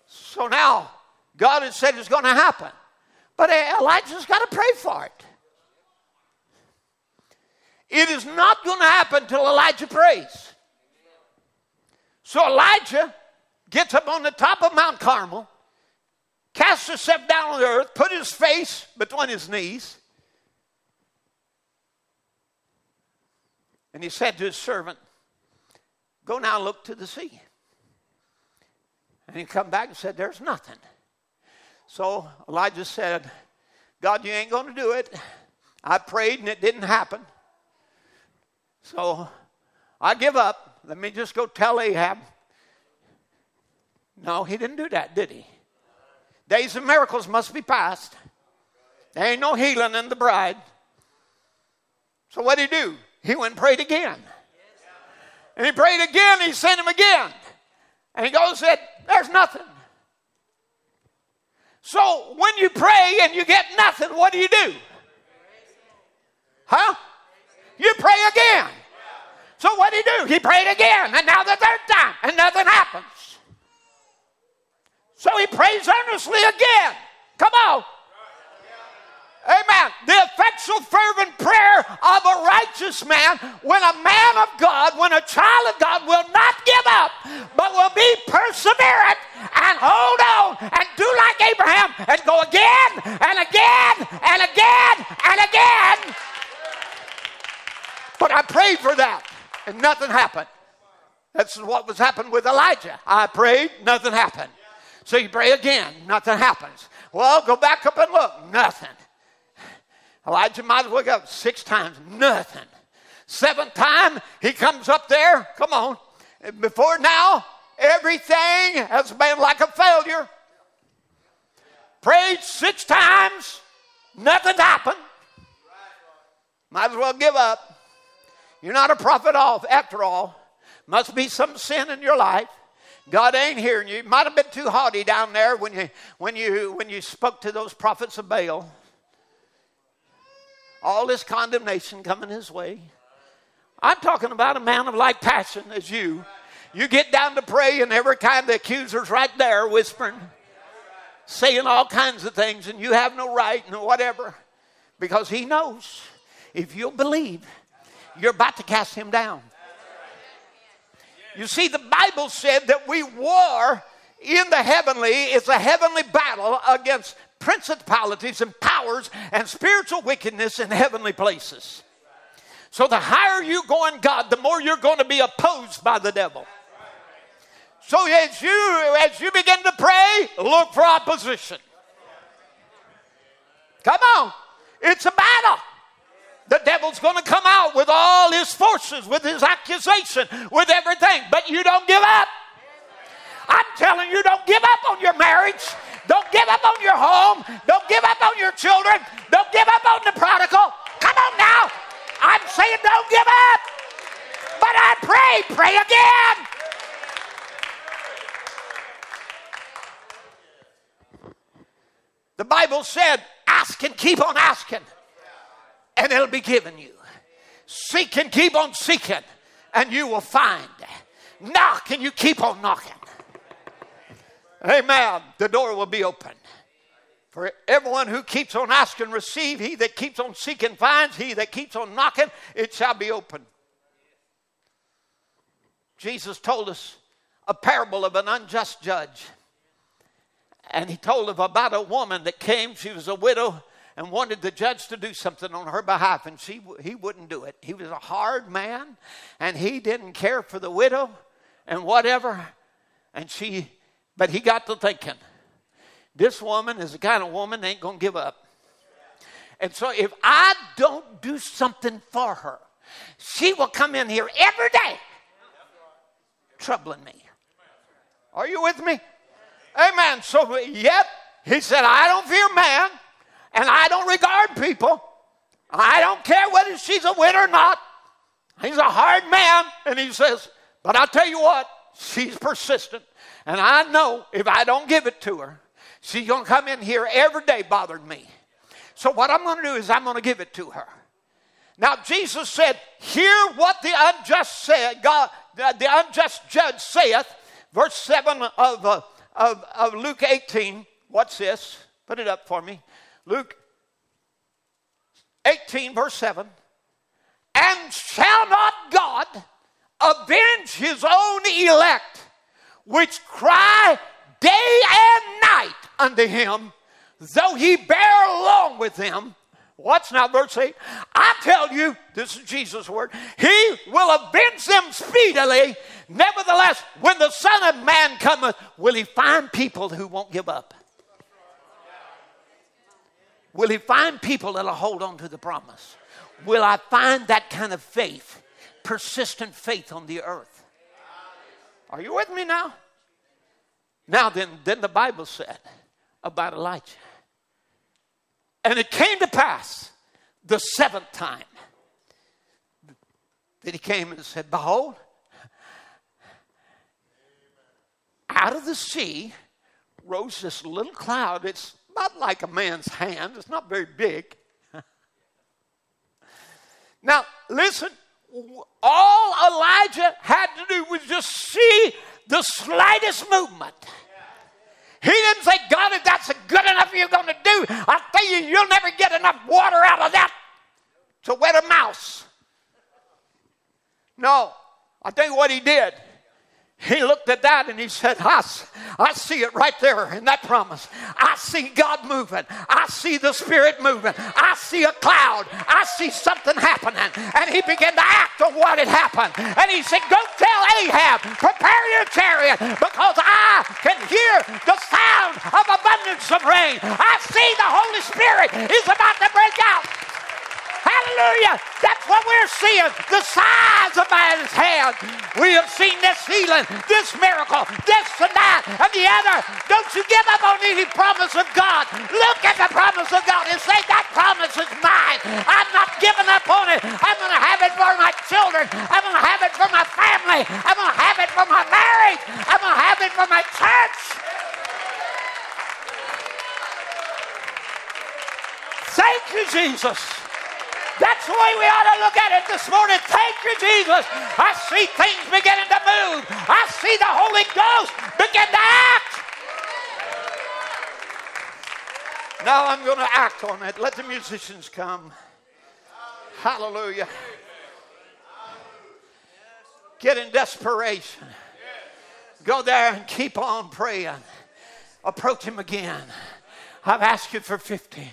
So now, God has said it's going to happen. But Elijah's got to pray for it. It is not going to happen until Elijah prays. So Elijah gets up on the top of Mount Carmel, casts himself down on the earth, put his face between his knees, and he said to his servant, Go now look to the sea. And he come back and said, There's nothing. So Elijah said, God, you ain't going to do it. I prayed and it didn't happen. So I give up. Let me just go tell Ahab. No, he didn't do that, did he? Days of miracles must be past. There ain't no healing in the bride. So what did he do? He went and prayed again. And he prayed again, he sent him again. And he goes and said, There's nothing. So when you pray and you get nothing, what do you do? Huh? You pray again. So what did he do? He prayed again, and now the third time, and nothing happens. So he prays earnestly again. Come on. Amen. The effectual, fervent prayer of a righteous man, when a man of God, when a child of God will not give up, but will be perseverant and hold on and do like Abraham and go again and again and again and again. But I prayed for that and nothing happened. That's what was happening with Elijah. I prayed, nothing happened. So you pray again, nothing happens. Well, go back up and look, nothing. Elijah might as well go six times, nothing. Seventh time, he comes up there. Come on. Before now, everything has been like a failure. Prayed six times, nothing happened. Might as well give up. You're not a prophet off after all. Must be some sin in your life. God ain't hearing you. Might have been too haughty down there when you when you when you spoke to those prophets of Baal. All this condemnation coming his way. I'm talking about a man of like passion as you. You get down to pray, and every kind of accuser's right there whispering, saying all kinds of things, and you have no right and whatever. Because he knows if you'll believe you're about to cast him down. You see, the Bible said that we war in the heavenly, it's a heavenly battle against principalities and powers and spiritual wickedness in heavenly places. So the higher you go in God, the more you're going to be opposed by the devil. So as you as you begin to pray, look for opposition. Come on. It's a battle the devil's going to come out with all his forces, with his accusation, with everything. But you, don't give up. I'm telling you, don't give up on your marriage. Don't give up on your home. Don't give up on your children. Don't give up on the prodigal. Come on now. I'm saying don't give up. But I pray, pray again. The Bible said, ask and keep on asking, and it'll be given you. Seek and keep on seeking, and you will find. Knock and you keep on knocking. Amen. The door will be open. For everyone who keeps on asking, receive. He that keeps on seeking, finds. He that keeps on knocking, it shall be open. Jesus told us a parable of an unjust judge. And he told of about a woman that came, she was a widow, and wanted the judge to do something on her behalf, and she, he wouldn't do it. He was a hard man, and he didn't care for the widow and whatever. And she, but he got to thinking, this woman is the kind of woman that ain't to give up. And so if I don't do something for her, she will come in here every day troubling me. Are you with me? Amen. So, yet, he said, I don't fear man and I don't regard people. I don't care whether she's a wit or not. He's a hard man. And he says, But I'll tell you what, she's persistent. And I know if I don't give it to her, she's going to come in here every day bothering me. So, what I'm going to do is I'm going to give it to her. Now, Jesus said, Hear what the unjust said, God, the unjust judge saith, verse 7 of uh, of, of Luke 18. What's this? Put it up for me. Luke 18, verse 7. And shall not God avenge his own elect, which cry day and night unto him, though he bear along with them? Watch now, verse 8. I tell you, this is Jesus' word, he will avenge them speedily. Nevertheless, when the Son of Man cometh, will he find people who won't give up? Will he find people that'll hold on to the promise? Will I find that kind of faith, persistent faith on the earth? Are you with me now? Now then, then the Bible said about Elijah. And it came to pass the seventh time that he came and said, Behold, out of the sea rose this little cloud. It's about like a man's hand, it's not very big. now, listen, all Elijah had to do was just see the slightest movement. He didn't say, God, if that's good enough you're going to do, I tell you, you'll never get enough water out of that to wet a mouse. No, I tell you what he did. He looked at that and he said, I, I see it right there in that promise. I see God moving. I see the Spirit moving. I see a cloud. I see something happening. And he began to act on what had happened. And he said, Go tell Ahab, prepare your chariot because I can hear the sound of abundance of rain. I see the Holy Spirit is about to break out. Hallelujah. That's what we're seeing. The size of man's hand. We have seen this healing, this miracle, this that, and the other. Don't you give up on any promise of God. Look at the promise of God and say, That promise is mine. I'm not giving up on it. I'm going to have it for my children. I'm going to have it for my family. I'm going to have it for my marriage. I'm going to have it for my church. Thank you, Jesus. That's the way we ought to look at it this morning. Thank you, Jesus. I see things beginning to move. I see the Holy Ghost begin to act. Now I'm going to act on it. Let the musicians come. Hallelujah. Get in desperation. Go there and keep on praying. Approach him again. I've asked you for 50.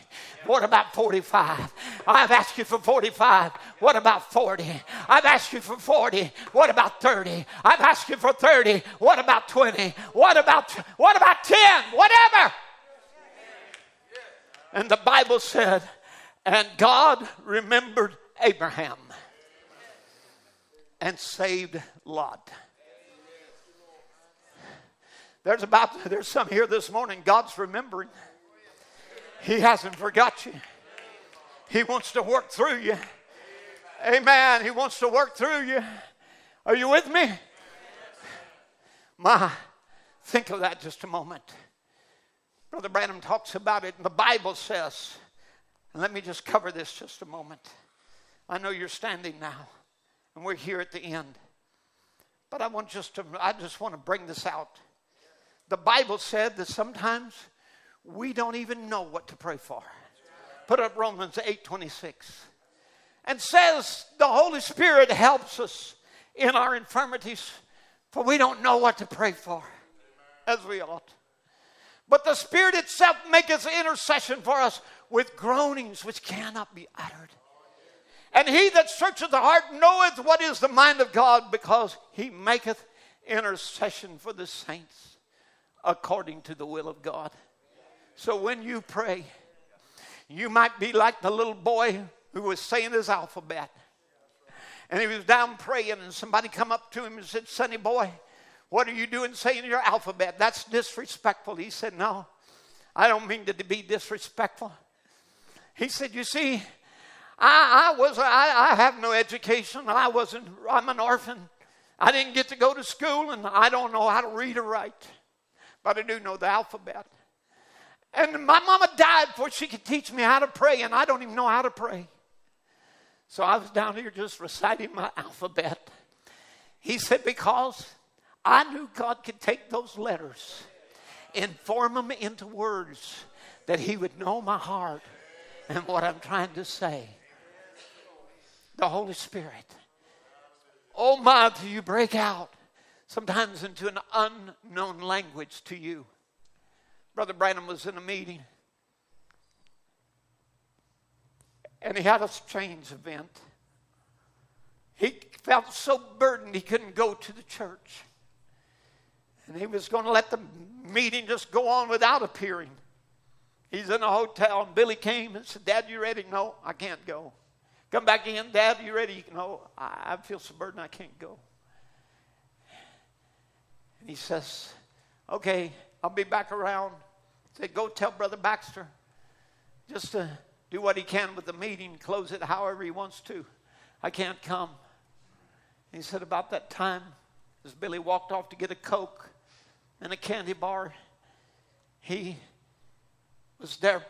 What about 45? I've asked you for 45. What about 40? I've asked you for 40. What about 30? I've asked you for 30. What about 20? What about what about 10? Whatever. And the Bible said, and God remembered Abraham and saved Lot. There's about there's some here this morning. God's remembering. He hasn't forgot you. He wants to work through you. Amen. He wants to work through you. Are you with me? My, think of that just a moment. Brother Branham talks about it, and the Bible says, and let me just cover this just a moment. I know you're standing now, and we're here at the end. But I want just to I just want to bring this out. The Bible said that sometimes we don't even know what to pray for. Put up Romans 8:26. And says the Holy Spirit helps us in our infirmities, for we don't know what to pray for as we ought. But the Spirit itself maketh intercession for us with groanings which cannot be uttered. And he that searcheth the heart knoweth what is the mind of God, because he maketh intercession for the saints according to the will of God. So when you pray, you might be like the little boy who was saying his alphabet. And he was down praying, and somebody come up to him and said, Sonny boy, what are you doing saying your alphabet? That's disrespectful. He said, No, I don't mean to be disrespectful. He said, You see, I, I was I, I have no education. I wasn't I'm an orphan. I didn't get to go to school and I don't know how to read or write. But I do know the alphabet. And my mama died before she could teach me how to pray, and I don't even know how to pray. So I was down here just reciting my alphabet. He said, Because I knew God could take those letters and form them into words that He would know my heart and what I'm trying to say. The Holy Spirit. Oh my, do you break out sometimes into an unknown language to you? Brother Branham was in a meeting and he had a strange event. He felt so burdened he couldn't go to the church. And he was going to let the meeting just go on without appearing. He's in a hotel, and Billy came and said, Dad, you ready? No, I can't go. Come back in, Dad, you ready? No, I, I feel so burdened I can't go. And he says, Okay, I'll be back around. Say, go tell Brother Baxter just to do what he can with the meeting, close it however he wants to. I can't come. he said, about that time, as Billy walked off to get a Coke and a candy bar, he was there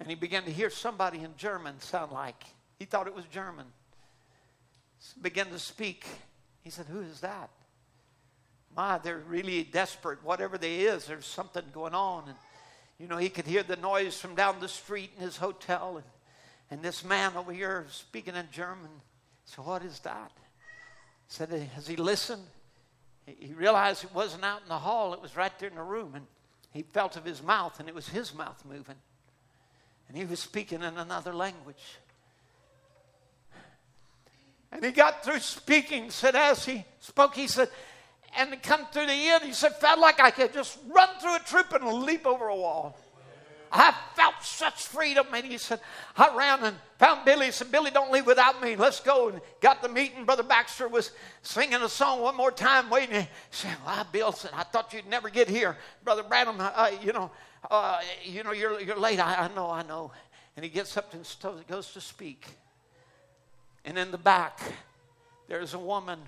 and he began to hear somebody in German sound like. He thought it was German. So began to speak. He said, Who is that? My, they're really desperate. Whatever they is, there's something going on. And you know, he could hear the noise from down the street in his hotel, and, and this man over here speaking in German. So, what is that? Said, as he listened, he realized it wasn't out in the hall, it was right there in the room. And he felt of his mouth, and it was his mouth moving. And he was speaking in another language. And he got through speaking, said, as he spoke, he said, and come through the end, he said, felt like I could just run through a troop and leap over a wall. I felt such freedom. And he said, I ran and found Billy. He said, Billy, don't leave without me. Let's go. And got the meeting. Brother Baxter was singing a song one more time, waiting. He said, well, Bill said, I thought you'd never get here. Brother Branham, uh, you know, uh, you know, you're, you're late. I, I know, I know. And he gets up and goes to speak. And in the back, there's a woman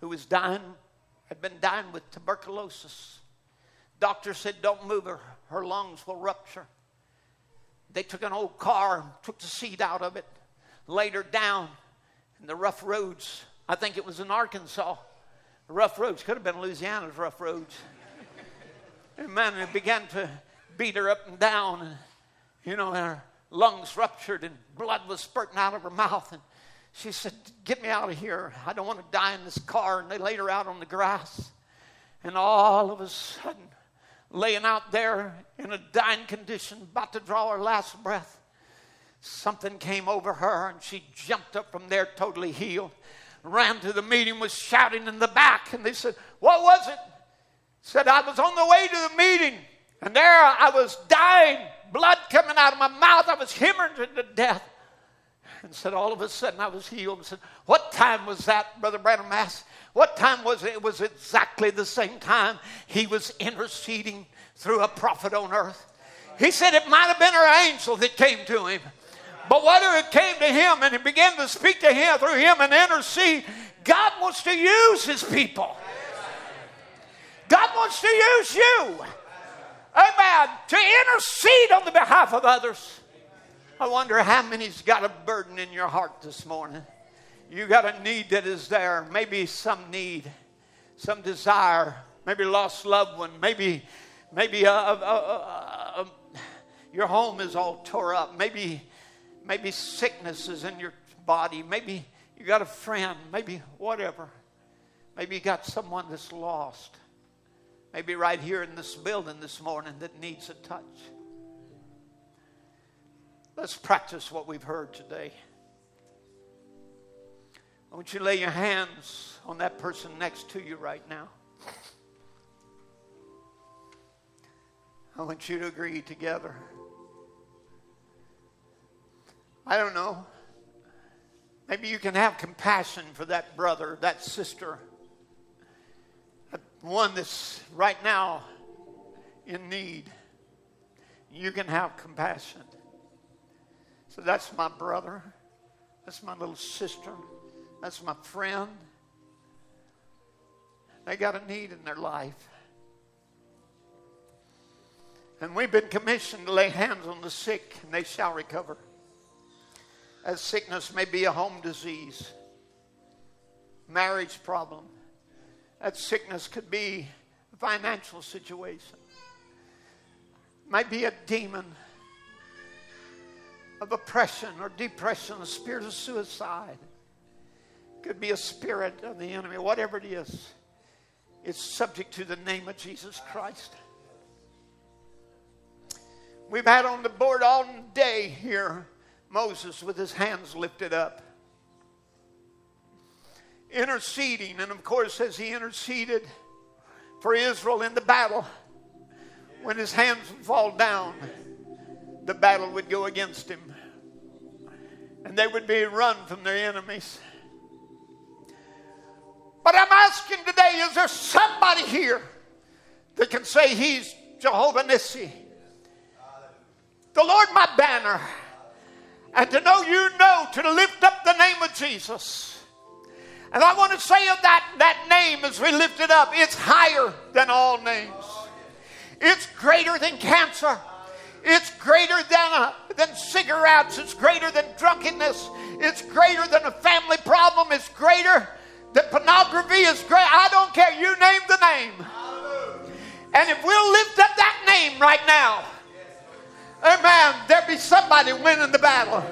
who was dying had been dying with tuberculosis. Doctor said, Don't move her, her lungs will rupture. They took an old car and took the seat out of it, laid her down in the rough roads. I think it was in Arkansas. rough roads, could have been Louisiana's rough roads. and man, it began to beat her up and down. And, you know, her lungs ruptured and blood was spurting out of her mouth. And she said, Get me out of here. I don't want to die in this car. And they laid her out on the grass. And all of a sudden, laying out there in a dying condition, about to draw her last breath, something came over her and she jumped up from there totally healed. Ran to the meeting, was shouting in the back. And they said, What was it? Said, I was on the way to the meeting. And there I was dying, blood coming out of my mouth. I was hemorrhaging to death and said, all of a sudden I was healed. And said, What time was that? Brother Branham asked. What time was it? It was exactly the same time he was interceding through a prophet on earth. He said it might have been an angel that came to him. But whether it came to him and he began to speak to him through him and intercede, God wants to use his people. God wants to use you. Amen. To intercede on the behalf of others. I wonder how many's got a burden in your heart this morning. You got a need that is there. Maybe some need, some desire, maybe lost loved one, maybe, maybe a, a, a, your home is all tore up. Maybe, maybe sickness is in your body. Maybe you got a friend. Maybe whatever. Maybe you got someone that's lost. Maybe right here in this building this morning that needs a touch. Let's practice what we've heard today. I want you to lay your hands on that person next to you right now. I want you to agree together. I don't know. Maybe you can have compassion for that brother, that sister, that one that's right now in need. You can have compassion. So that's my brother. That's my little sister. That's my friend. They got a need in their life. And we've been commissioned to lay hands on the sick and they shall recover. As sickness may be a home disease, marriage problem. That sickness could be a financial situation. Might be a demon of oppression or depression, a spirit of suicide. Could be a spirit of the enemy, whatever it is. It's subject to the name of Jesus Christ. We've had on the board all day here Moses with his hands lifted up, interceding. And of course, as he interceded for Israel in the battle, when his hands would fall down, the battle would go against him. And they would be run from their enemies. But I'm asking today is there somebody here that can say he's Jehovah Nissi? The Lord, my banner and to know you know to lift up the name of Jesus. And I want to say of that, that name as we lift it up, it's higher than all names. It's greater than cancer. It's greater than, a, than cigarettes. It's greater than drunkenness. It's greater than a family problem. It's greater than pornography. It's great. I don't care. You name the name. And if we'll lift up that name right now, Amen. there'll be somebody winning the battle.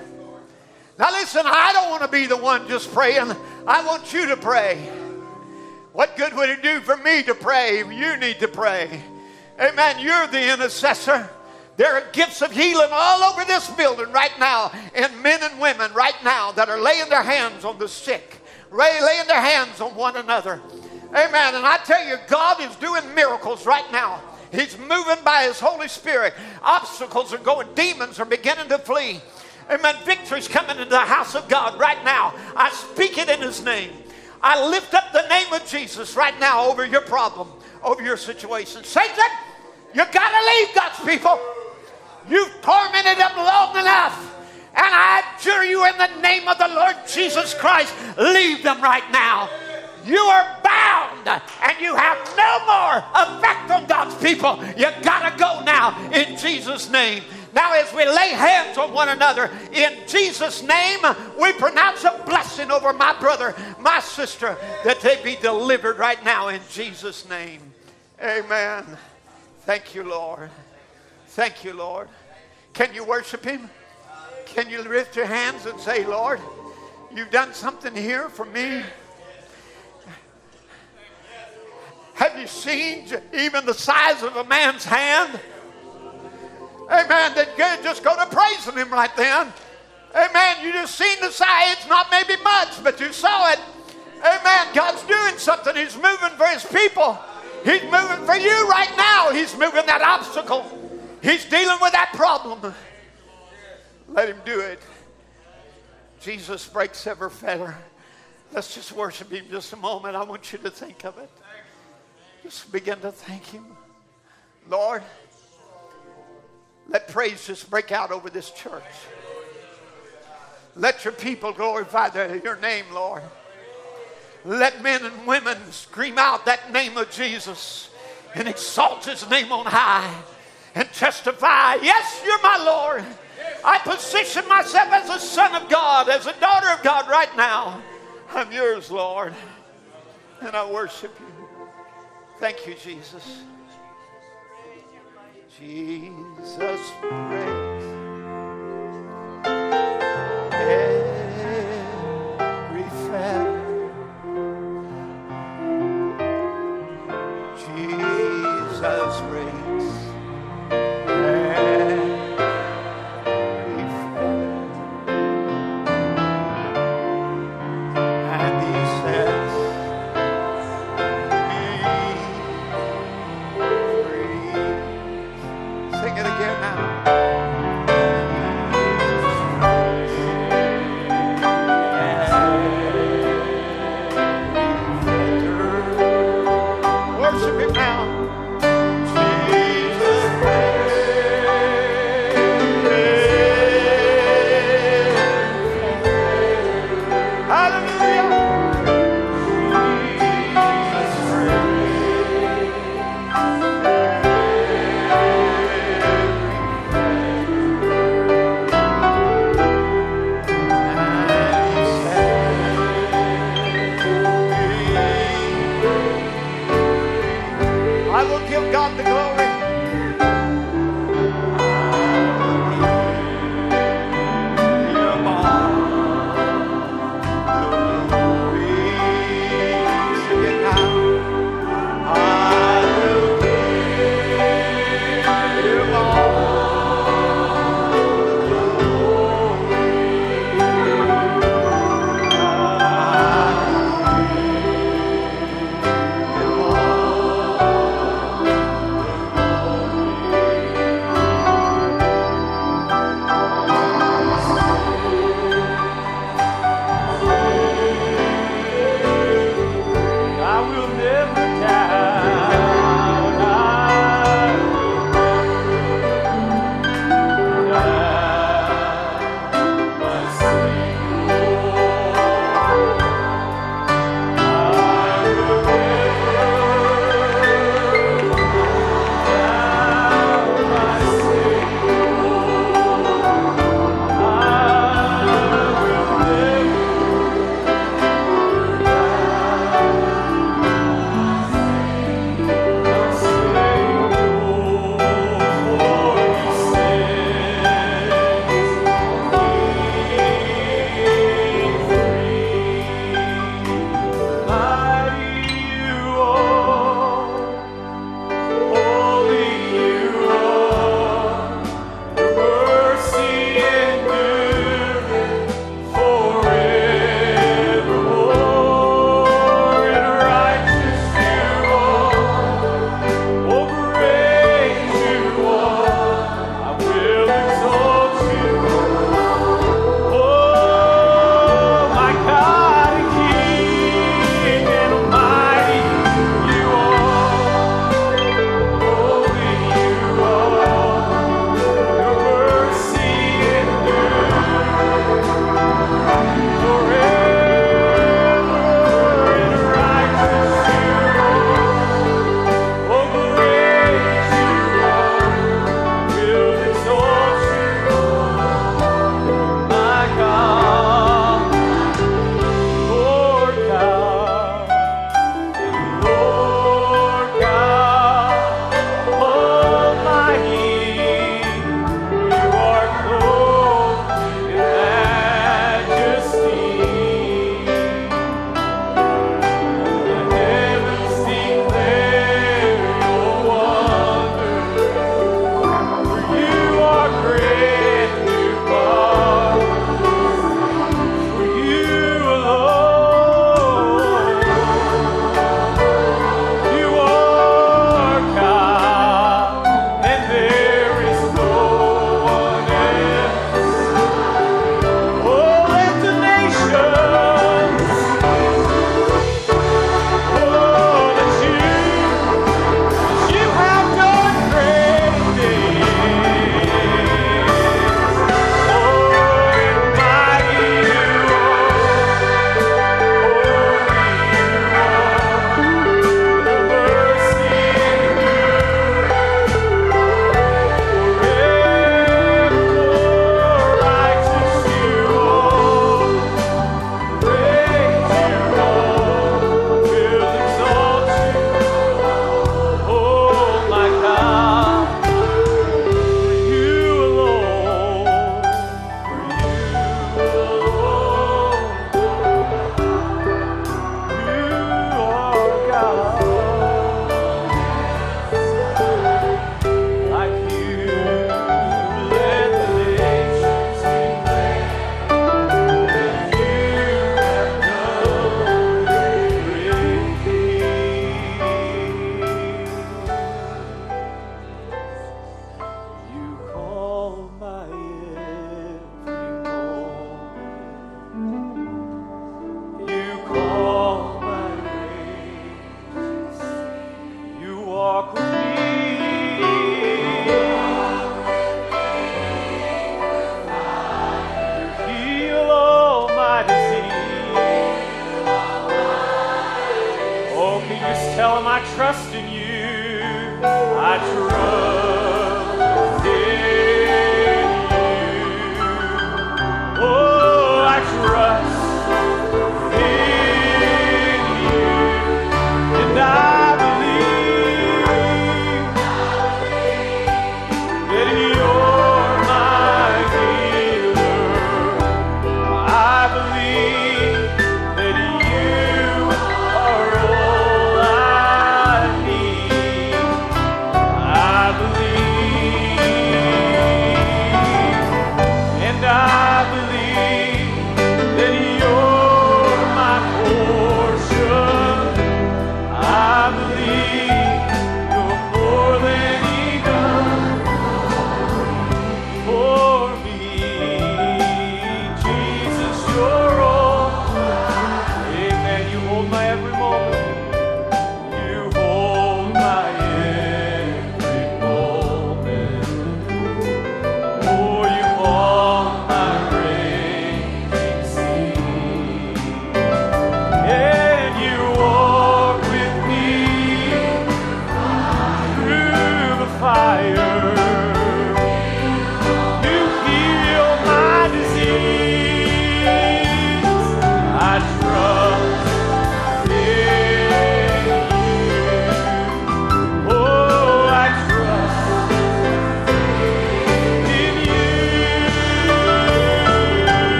Now, listen, I don't want to be the one just praying. I want you to pray. What good would it do for me to pray? You need to pray. Amen. You're the intercessor. There are gifts of healing all over this building right now, and men and women right now that are laying their hands on the sick, laying their hands on one another. Amen. And I tell you, God is doing miracles right now. He's moving by His Holy Spirit. Obstacles are going, demons are beginning to flee. Amen. Victory's coming into the house of God right now. I speak it in His name. I lift up the name of Jesus right now over your problem, over your situation. Satan, you got to leave God's people. You've tormented them long enough. And I adjure you in the name of the Lord Jesus Christ, leave them right now. You are bound and you have no more effect on God's people. You got to go now in Jesus' name. Now, as we lay hands on one another in Jesus' name, we pronounce a blessing over my brother, my sister, that they be delivered right now in Jesus' name. Amen. Thank you, Lord. Thank you, Lord. Can you worship Him? Can you lift your hands and say, Lord, you've done something here for me? Have you seen even the size of a man's hand? Amen. That good just go to praising him right then. Amen. You just seen the size. It's not maybe much, but you saw it. Amen. God's doing something. He's moving for his people. He's moving for you right now. He's moving that obstacle. He's dealing with that problem. Let him do it. Jesus breaks every fetter. Let's just worship Him just a moment. I want you to think of it. Just begin to thank Him. Lord, let praise just break out over this church. Let your people glorify the, your name, Lord. Let men and women scream out that name of Jesus and exalt his name on high and testify, Yes, you're my Lord. I position myself as a son of God, as a daughter of God right now. I'm yours, Lord. And I worship you. Thank you, Jesus. Jesus praise.